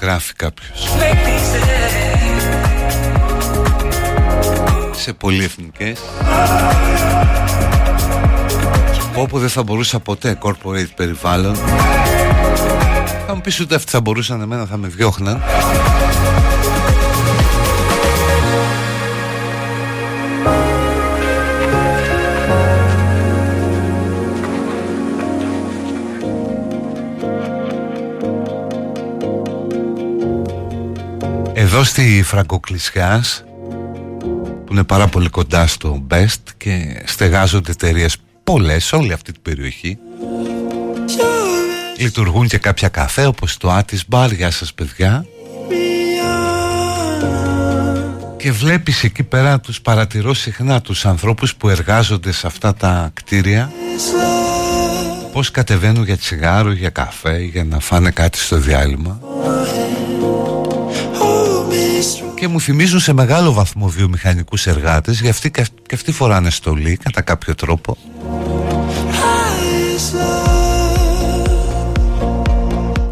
Γράφει κάποιος. Σε πολυεθνικές. Όπου δεν θα μπορούσα ποτέ corporate περιβάλλον. Θα μου πεις ούτε αυτοί θα μπορούσαν εμένα θα με διώχναν Εδώ στη Φραγκοκλησιάς που είναι πάρα πολύ κοντά στο Best και στεγάζονται εταιρείες πολλές σε όλη αυτή την περιοχή. Λειτουργούν και κάποια καφέ όπως το Atis Bar, γεια σας παιδιά. Και βλέπεις εκεί πέρα τους παρατηρώ συχνά τους ανθρώπους που εργάζονται σε αυτά τα κτίρια Πώς κατεβαίνουν για τσιγάρο, για καφέ, για να φάνε κάτι στο διάλειμμα και μου θυμίζουν σε μεγάλο βαθμό βιομηχανικούς εργάτες γιατί και αυτοί φοράνε στολή κατά κάποιο τρόπο.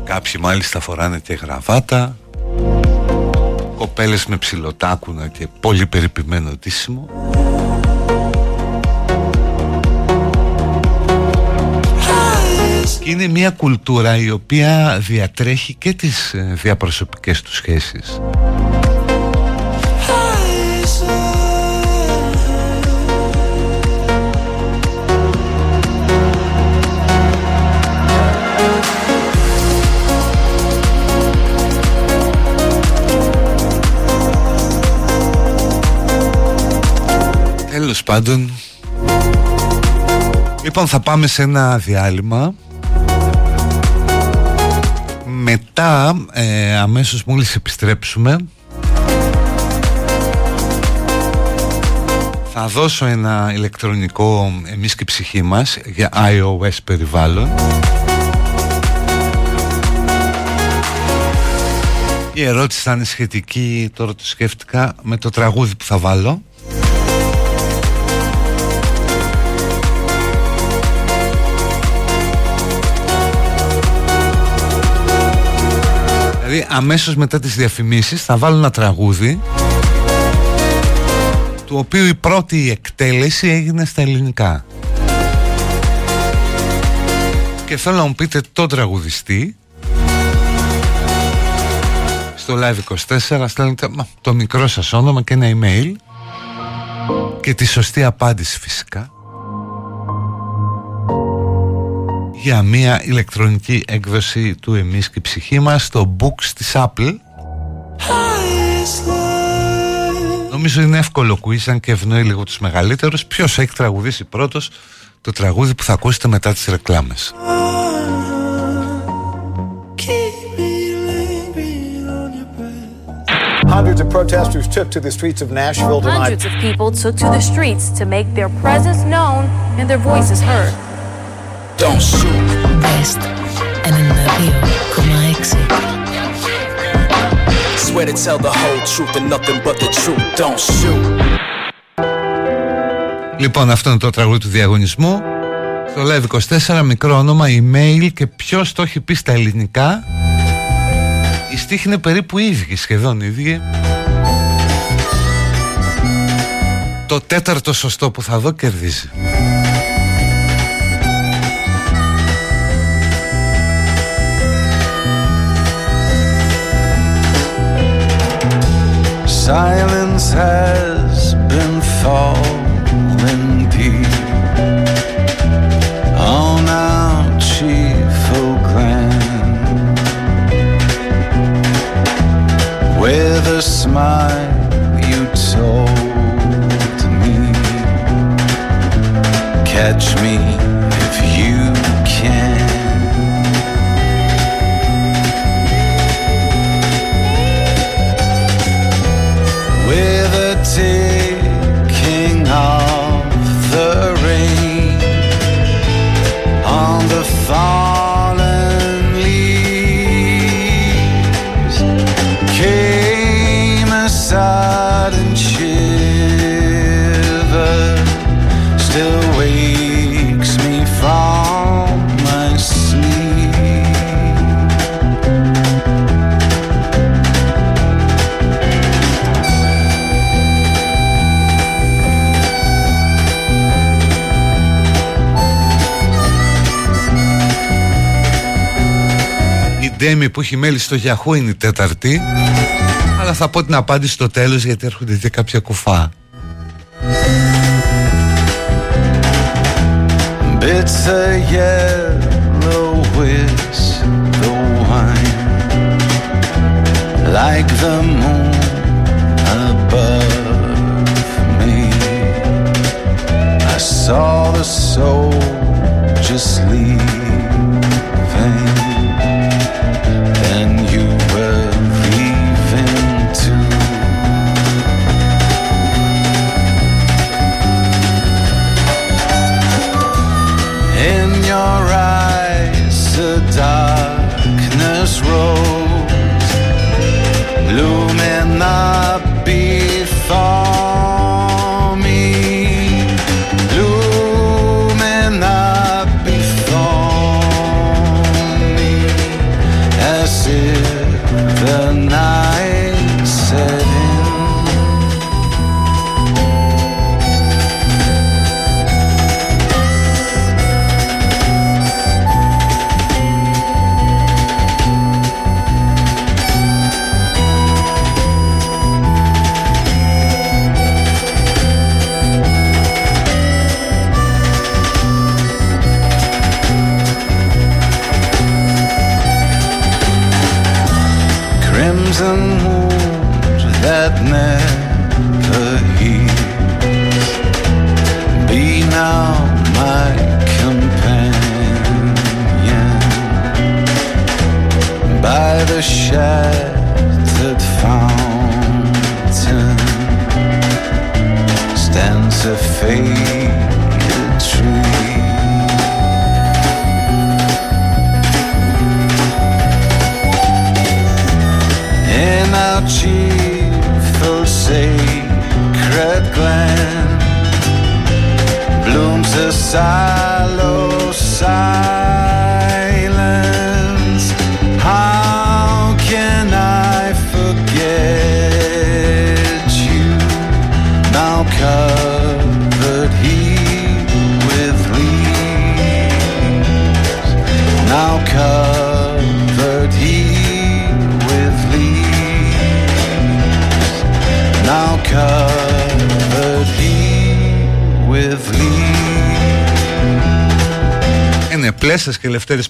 Κάποιοι μάλιστα φοράνε και γραβάτα. Κοπέλες με ψιλοτάκουνα και πολύ περιποιημένο τίσιμο Και είναι μια κουλτούρα η οποία διατρέχει και τις ε, διαπροσωπικές τους σχέσεις πάντων. Λοιπόν θα πάμε σε ένα διάλειμμα. Μετά ε, αμέσως μόλις επιστρέψουμε Θα δώσω ένα ηλεκτρονικό εμείς και ψυχή μας για iOS περιβάλλον. Η ερώτηση θα είναι σχετική, τώρα το σκέφτηκα, με το τραγούδι που θα βάλω Δηλαδή αμέσως μετά τις διαφημίσεις θα βάλω ένα τραγούδι του οποίου η πρώτη εκτέλεση έγινε στα ελληνικά. Και θέλω να μου πείτε το τραγουδιστή. Στο Live24 στέλνετε το μικρό σας όνομα και ένα email. Και τη σωστή απάντηση φυσικά για μια ηλεκτρονική έκδοση του «Εμείς και η ψυχή μας» στο Books της Apple Νομίζω είναι εύκολο quiz αν και ευνοεί λίγο τους μεγαλύτερους Ποιος έχει τραγουδήσει πρώτος το τραγούδι που θα ακούσετε μετά τις ρεκλάμες; Hundreds of protesters took to the streets of Nashville tonight. Hundreds of people took to the streets to make their presence known and their voices heard. Don't shoot. Best 92,6 Swear to tell the whole truth and nothing but the truth. Don't shoot. Λοιπόν, αυτό είναι το τραγούδι του διαγωνισμού. Στο Live 24, μικρό όνομα, email και ποιος το έχει πει στα ελληνικά. Η στίχη είναι περίπου ίδιοι, σχεδόν ίδιοι. Το τέταρτο σωστό που θα δω κερδίζει. Silence has been falling deep. Oh, On our chief Grand, with a smile you told me, catch me Ντέμι που έχει μέλη στο Yahoo είναι η τέταρτη. Αλλά θα πω την απάντηση στο τέλος γιατί έρχονται και κάποια κουφά. Bits of yellow with the wine. Like the moon above me. I saw the soldiers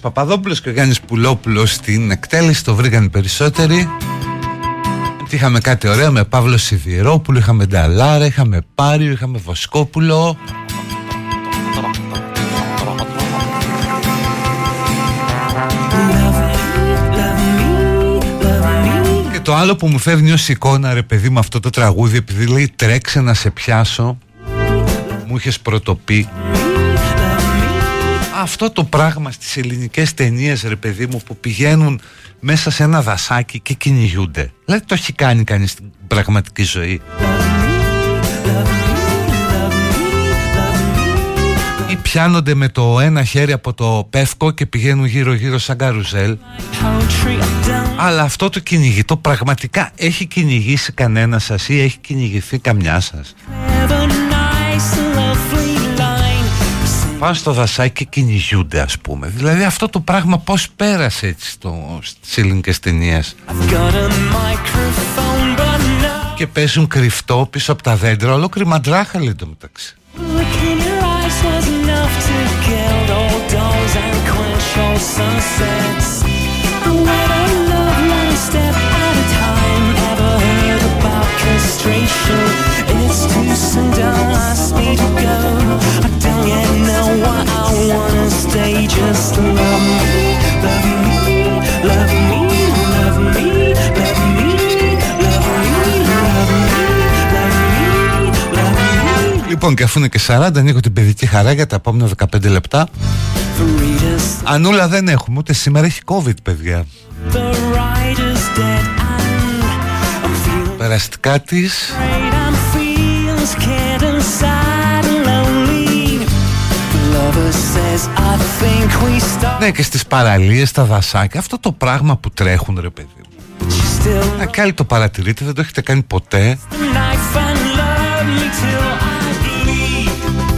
Πλέσσας και Λευτέρης Παπαδόπουλος και ο Γιάννης Πουλόπουλος στην εκτέλεση, το βρήκαν οι περισσότεροι. Και Είχαμε κάτι ωραίο με Παύλο Σιδηρόπουλο, είχαμε Νταλάρα, είχαμε Πάριο, είχαμε Βοσκόπουλο. Και το άλλο που μου φεύγει ως εικόνα ρε παιδί με αυτό το τραγούδι επειδή λέει τρέξε να σε πιάσω μου είχες πρωτοπεί αυτό το πράγμα στις ελληνικές ταινίες ρε παιδί μου που πηγαίνουν μέσα σε ένα δασάκι και κυνηγούνται δηλαδή το έχει κάνει κανείς στην πραγματική ζωή. Ή πιάνονται με το ένα χέρι από το πεύκο και πηγαίνουν γύρω γύρω σαν καρουζέλ. Αλλά αυτό το κυνηγητό πραγματικά έχει κυνηγήσει κανένα σας ή έχει κυνηγηθεί καμιά σας; Πάνε στο δασάκι και κυνηγούνται ας πούμε. Δηλαδή αυτό το πράγμα πως πέρασε έτσι στο, στις ελληνικές ταινίες; Και παίζουν κρυφτό πίσω από τα δέντρα Ολόκληρη μαντράχα λέει το μεταξύ It's too soon to ask me to go. I don't Λοιπόν και αφού είναι και 40 ανοίγω την παιδική χαρά για τα επόμενα 15 λεπτά. Ανούλα δεν έχουμε ούτε σήμερα έχει COVID παιδιά. Περαστικά της. Ναι και στις παραλίες, στα δασάκια Αυτό το πράγμα που τρέχουν ρε παιδί μου She still Να κάλλη το παρατηρείτε, δεν το έχετε κάνει ποτέ the knife and love me till I bleed.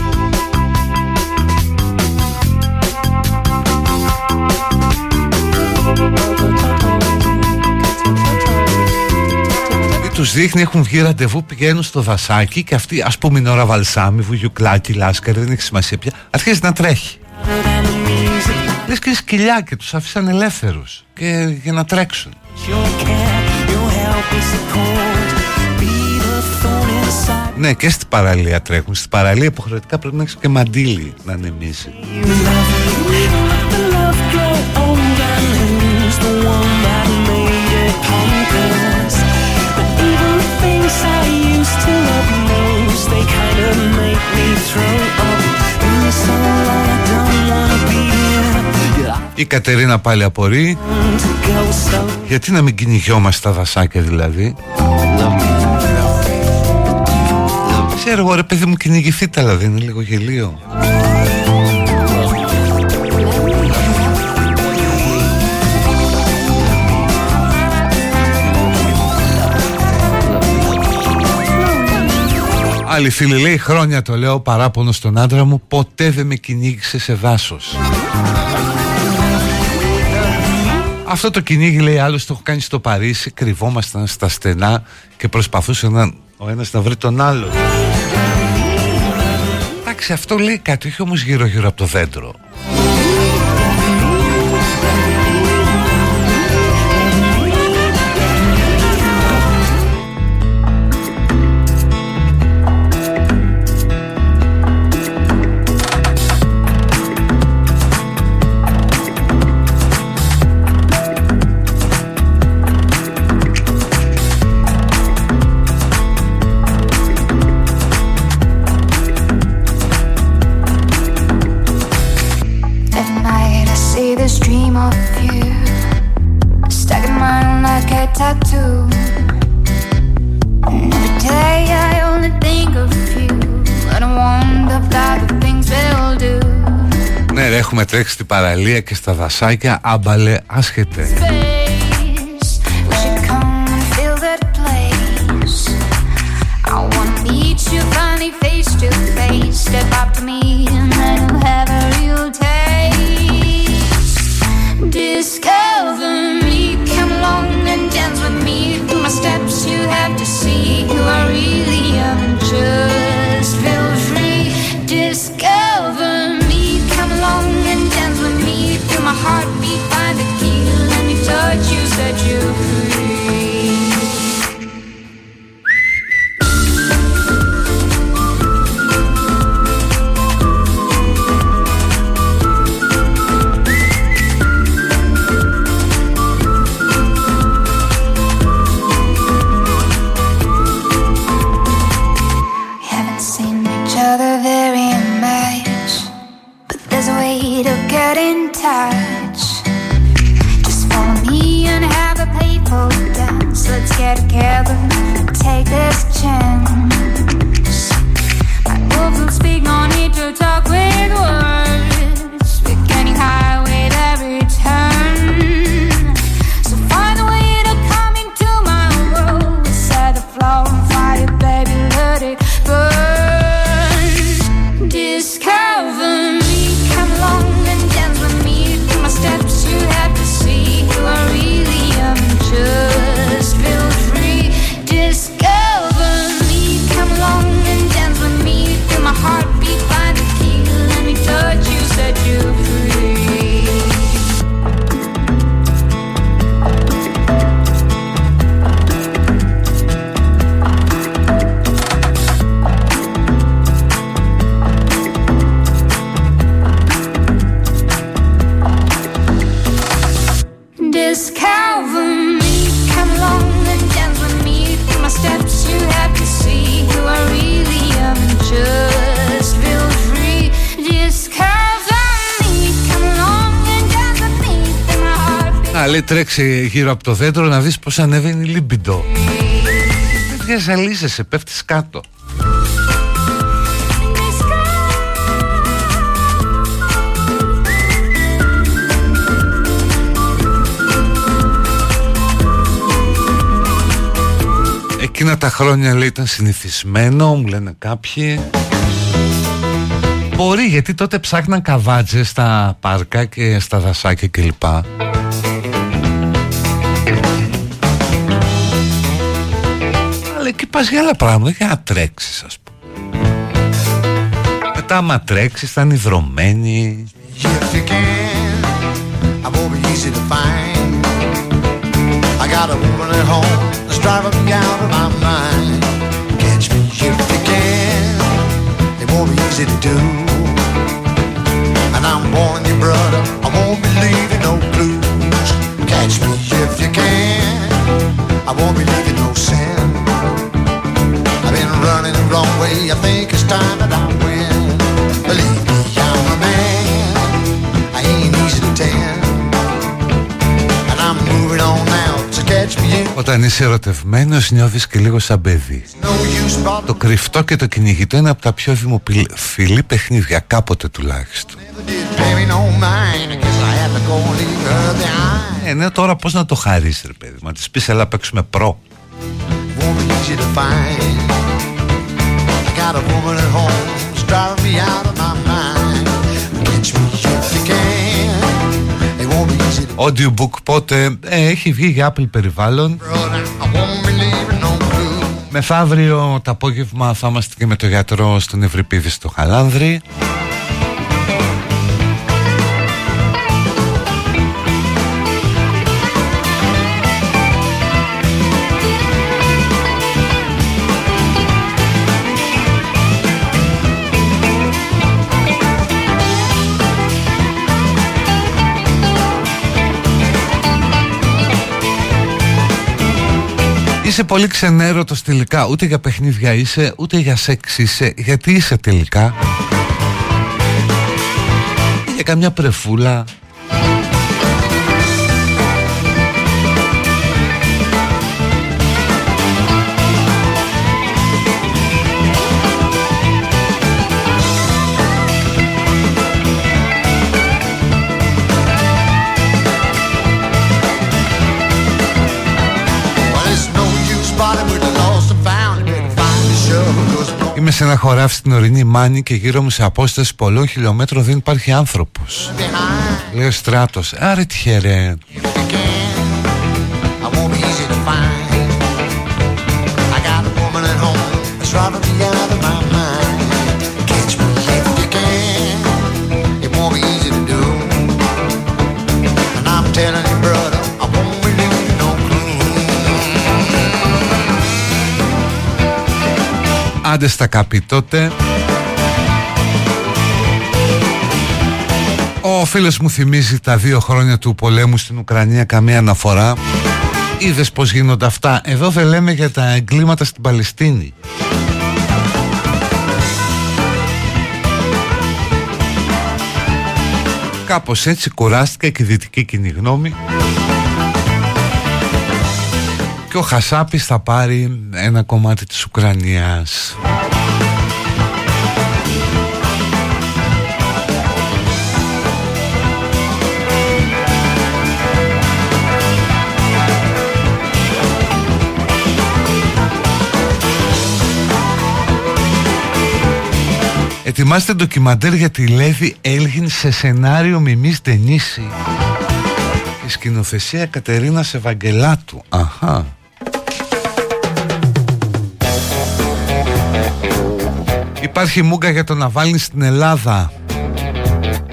Ή τους δείχνει, έχουν βγει ραντεβού, πηγαίνουν στο δασάκι Και αυτή ας πούμε είναι ώρα βαλσάμι, βουγιουκλάκι, λάσκαρη Δεν έχει σημασία πια Αρχίζει να τρέχει Than the music, Λες και σκυλιά και τους άφησαν ελεύθερους και, για να τρέξουν your care, your help and support. Be the thorn inside. Ναι και στην παραλία τρέχουν Στην παραλία υποχρεωτικά πρέπει να έχεις και μαντίλι να ανεμίσει Η Κατερίνα πάλι απορεί I want to go so. Γιατί να μην κυνηγιόμαστε στα δασάκια δηλαδή; Ξέρω εγώ ρε παιδί μου κυνηγηθείτε αλλά δεν είναι λίγο γελίο Άλλη φίλη λέει χρόνια το λέω παράπονο στον άντρα μου Ποτέ δεν με κυνήγησε σε δάσος Αυτό το κυνήγι λέει άλλος το έχω κάνει στο Παρίσι Κρυβόμασταν στα στενά και προσπαθούσε να, ο ένας να βρει τον άλλο. Εντάξει αυτό λέει κάτι όχι όμως γύρω γύρω από το δέντρο Έχουμε τρέξει στην παραλία και στα δασάκια. Άμπαλε άσχετε. τρέξει γύρω από το δέντρο να δεις πως ανεβαίνει λίμπιντο. Δεν διαζαλίζεσαι, πέφτεις κάτω. Εκείνα τα χρόνια λέει ήταν συνηθισμένο, μου λένε κάποιοι. Μπορεί γιατί τότε ψάχναν καβάτζες στα πάρκα και στα δασάκια κλπ. Για άλλα πράγματα για να τρέξεις, ας πούμε. Μετά, άμα τρέξεις, θα είναι υδρωμένη. And I'm warning you, Όταν είσαι ερωτευμένος νιώθεις και λίγο σαν παιδί. Το κρυφτό και το κυνηγητό είναι από τα πιο δημοφιλή παιχνίδια Κάποτε τουλάχιστον. Ε, ναι, τώρα πώς να το χαρείς ρε παιδί Μα της πεις έλα παίξουμε προ Got Audiobook πότε ε, έχει βγει για Apple περιβάλλον. Μεθαύριο το απόγευμα θα είμαστε και με το γιατρό στην Ευρυπίδη στο Χαλάνδρη. Είσαι πολύ ξενέρωτος τελικά. Ούτε για παιχνίδια είσαι, ούτε για σεξ είσαι. Γιατί είσαι τελικά; Για καμιά πρεφούλα, Είμαι σε ένα χωράφι στην ορεινή Μάνη και γύρω μου σε απόσταση πολλών χιλιόμετρων δεν υπάρχει άνθρωπος. Λέει ο στράτος, άρε τυχερέ. Άντε στα καπί τότε. Ο φίλος μου θυμίζει τα δύο χρόνια του πολέμου στην Ουκρανία καμία αναφορά. Είδες πως γίνονται αυτά. Εδώ δεν λέμε για τα εγκλήματα στην Παλαιστίνη. Κάπως έτσι κουράστηκα και η δυτική κοινή γνώμη και ο Χασάπης θα πάρει ένα κομμάτι της Ουκρανίας. Ετοιμάστε ντοκιμαντέρ για τη Λέβη Έλγιν σε σενάριο Μιμής Ντενίση. Η σκηνοθεσία Κατερίνα Ευαγγελάτου. Αχα Υπάρχει μούγκα για το να βάλεις στην Ελλάδα.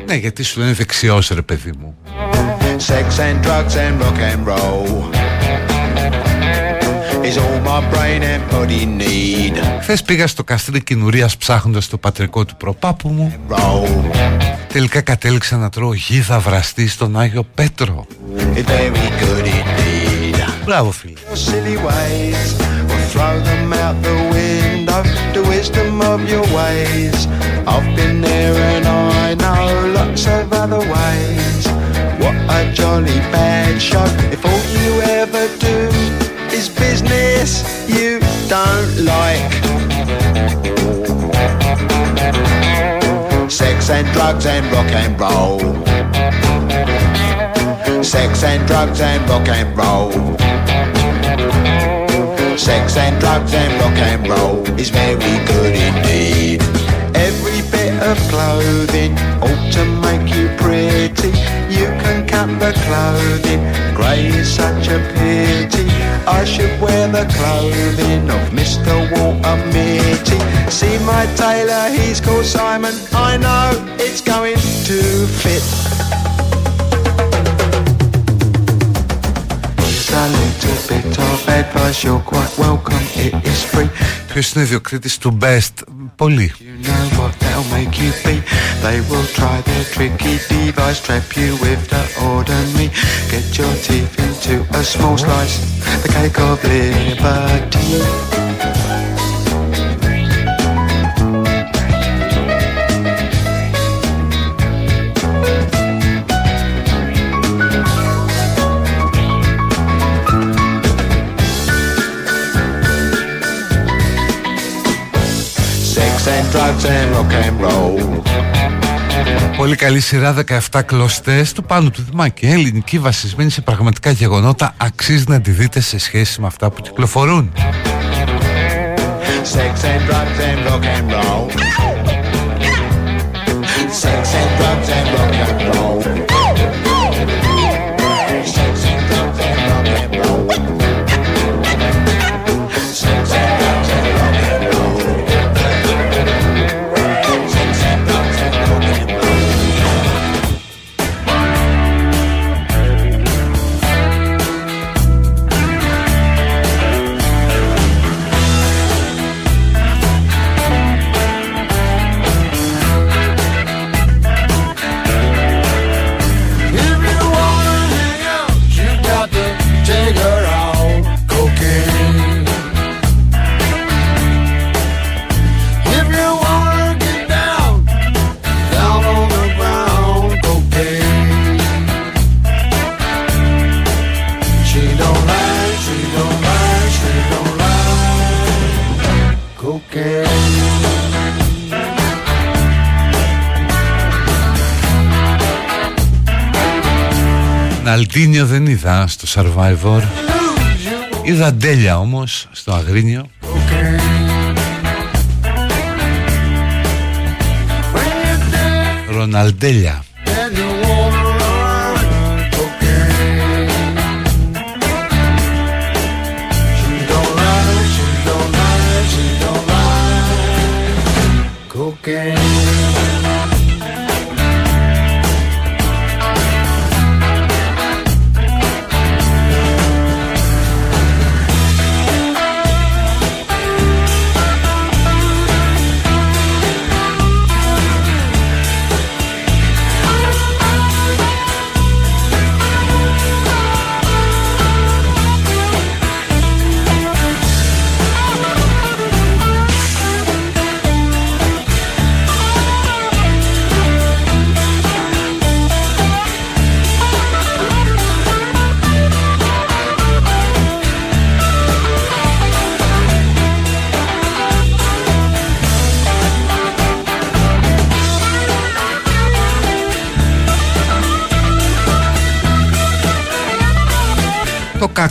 Ναι γιατί σου λένε δεξιός ρε παιδί μου. Sex and drugs and rock and roll Is all my brain and body need. Χθες πήγα στο καστρί κοινουρίας ψάχνοντας το πατρικό του προπάπου μου. Τελικά κατέληξα να τρώω γίδα βραστή στον Άγιο Πέτρο. Μπράβο φίλε the the wisdom of your ways. I've been there and I know lots of other ways. What a jolly bad show if all you ever do is business you don't like. Sex and drugs and rock and roll. Sex and drugs and rock and roll. Sex and drugs and rock and roll is very good indeed. Every bit of clothing ought to make you pretty. You can cut the clothing, grey is such a pity. I should wear the clothing of Mr. Walter Mitty. See my tailor, he's called Simon. I know it's going to fit. Ποιος είναι ιδιοκτήτης του Best, πολύ. You know drugs and rock and roll. Πολύ καλή σειρά 17 κλωστές του πάνω του Δημάκη. Ελληνική βασισμένη σε πραγματικά γεγονότα Αξίζει να τη δείτε σε σχέση με αυτά που κυκλοφορούν. Sex and drugs and rock and roll. Sex and drugs and rock Ροναλντίνιο δεν είδα στο Survivor Είδα τέλεια όμως στο Αγρίνιο okay.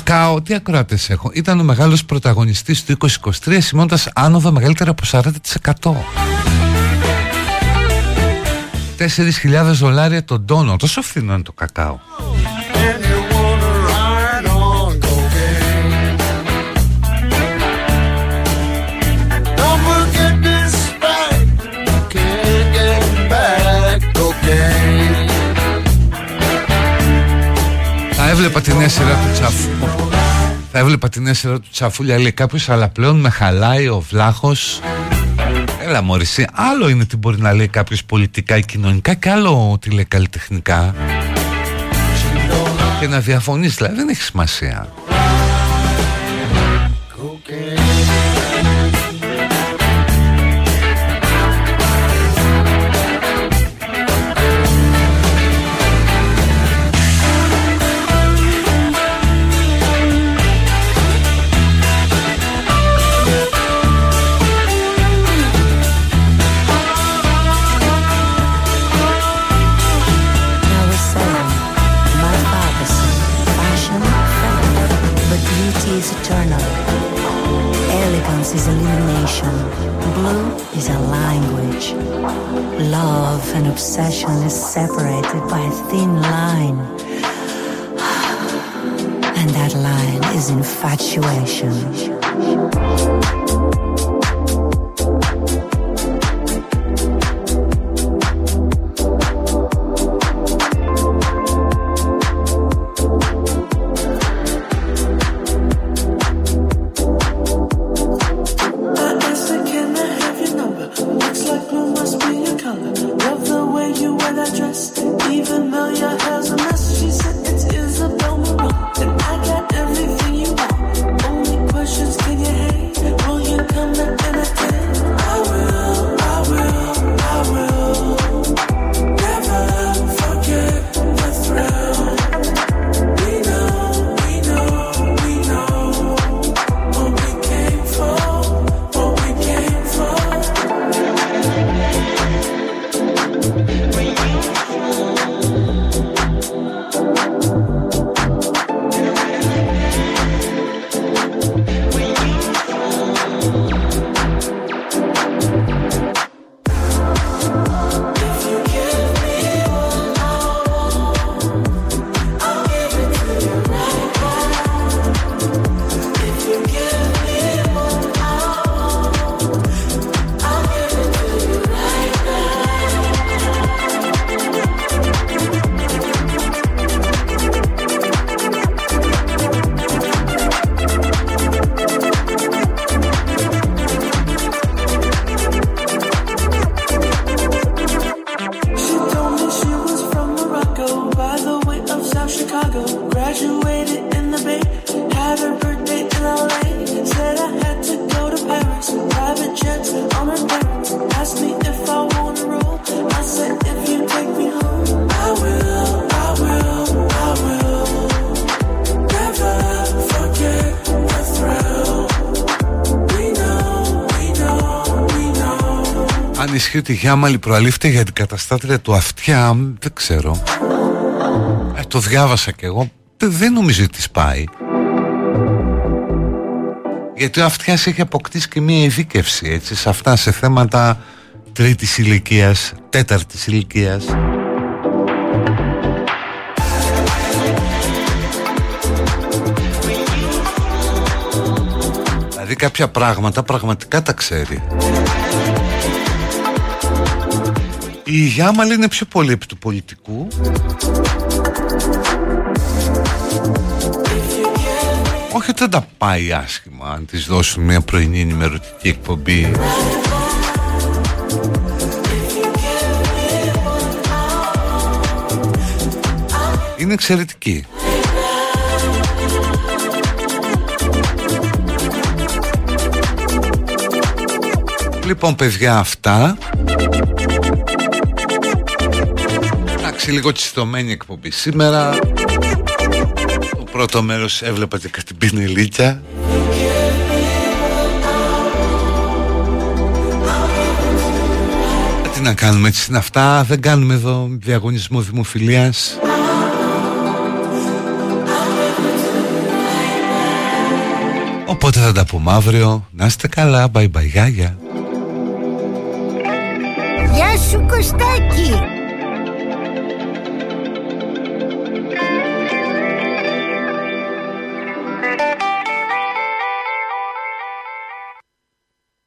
Κακάο, τι ακροάτες έχω. Ήταν ο μεγάλος πρωταγωνιστής του 2023 Σημώντας άνοδο μεγαλύτερα από 40% 4.000 δολάρια τον τόνο. Τόσο φθηνό είναι το κακάο έβλεπα την νέα σειρά του Τσαφού. Θα έβλεπα την νέα σειρά του Τσαφούλια, λέει κάποιος, αλλά πλέον με χαλάει ο βλάχος. Έλα μωρή, άλλο είναι τι μπορεί να λέει κάποιος πολιτικά ή κοινωνικά και άλλο τι λέει καλλιτεχνικά. Και να διαφωνείς, δηλαδή δεν έχει σημασία. Obsession is separated by a thin line. And that line is infatuation. Ισχύει ότι η Γιάμαλη προαλήφθηκε για την καταστάτρια του αυτιά Δεν ξέρω. Ε, Το διάβασα κι εγώ. Δεν νομίζω ότι της πάει. Γιατί ο αυτιάς έχει αποκτήσει και μία ειδίκευση έτσι, Σε αυτά σε θέματα τρίτης ηλικίας, τέταρτης ηλικίας. Δηλαδή κάποια πράγματα πραγματικά τα ξέρει Η Γιάμαλ είναι πιο πολύ επί του πολιτικού. Όχι ότι δεν τα πάει άσχημα αν της δώσουν μια πρωινή ενημερωτική εκπομπή. Είναι εξαιρετική. Λοιπόν παιδιά αυτά Εντάξει λίγο τσιτωμένη εκπομπή. Σήμερα Το πρώτο μέρος έβλεπα και κάτι πινελίτια Τι να κάνουμε έτσι είναι αυτά. Δεν κάνουμε εδώ διαγωνισμό δημοφιλίας. Οπότε θα τα πούμε αύριο. Να είστε καλά. Bye bye γεια. Γεια σου Κωστάκη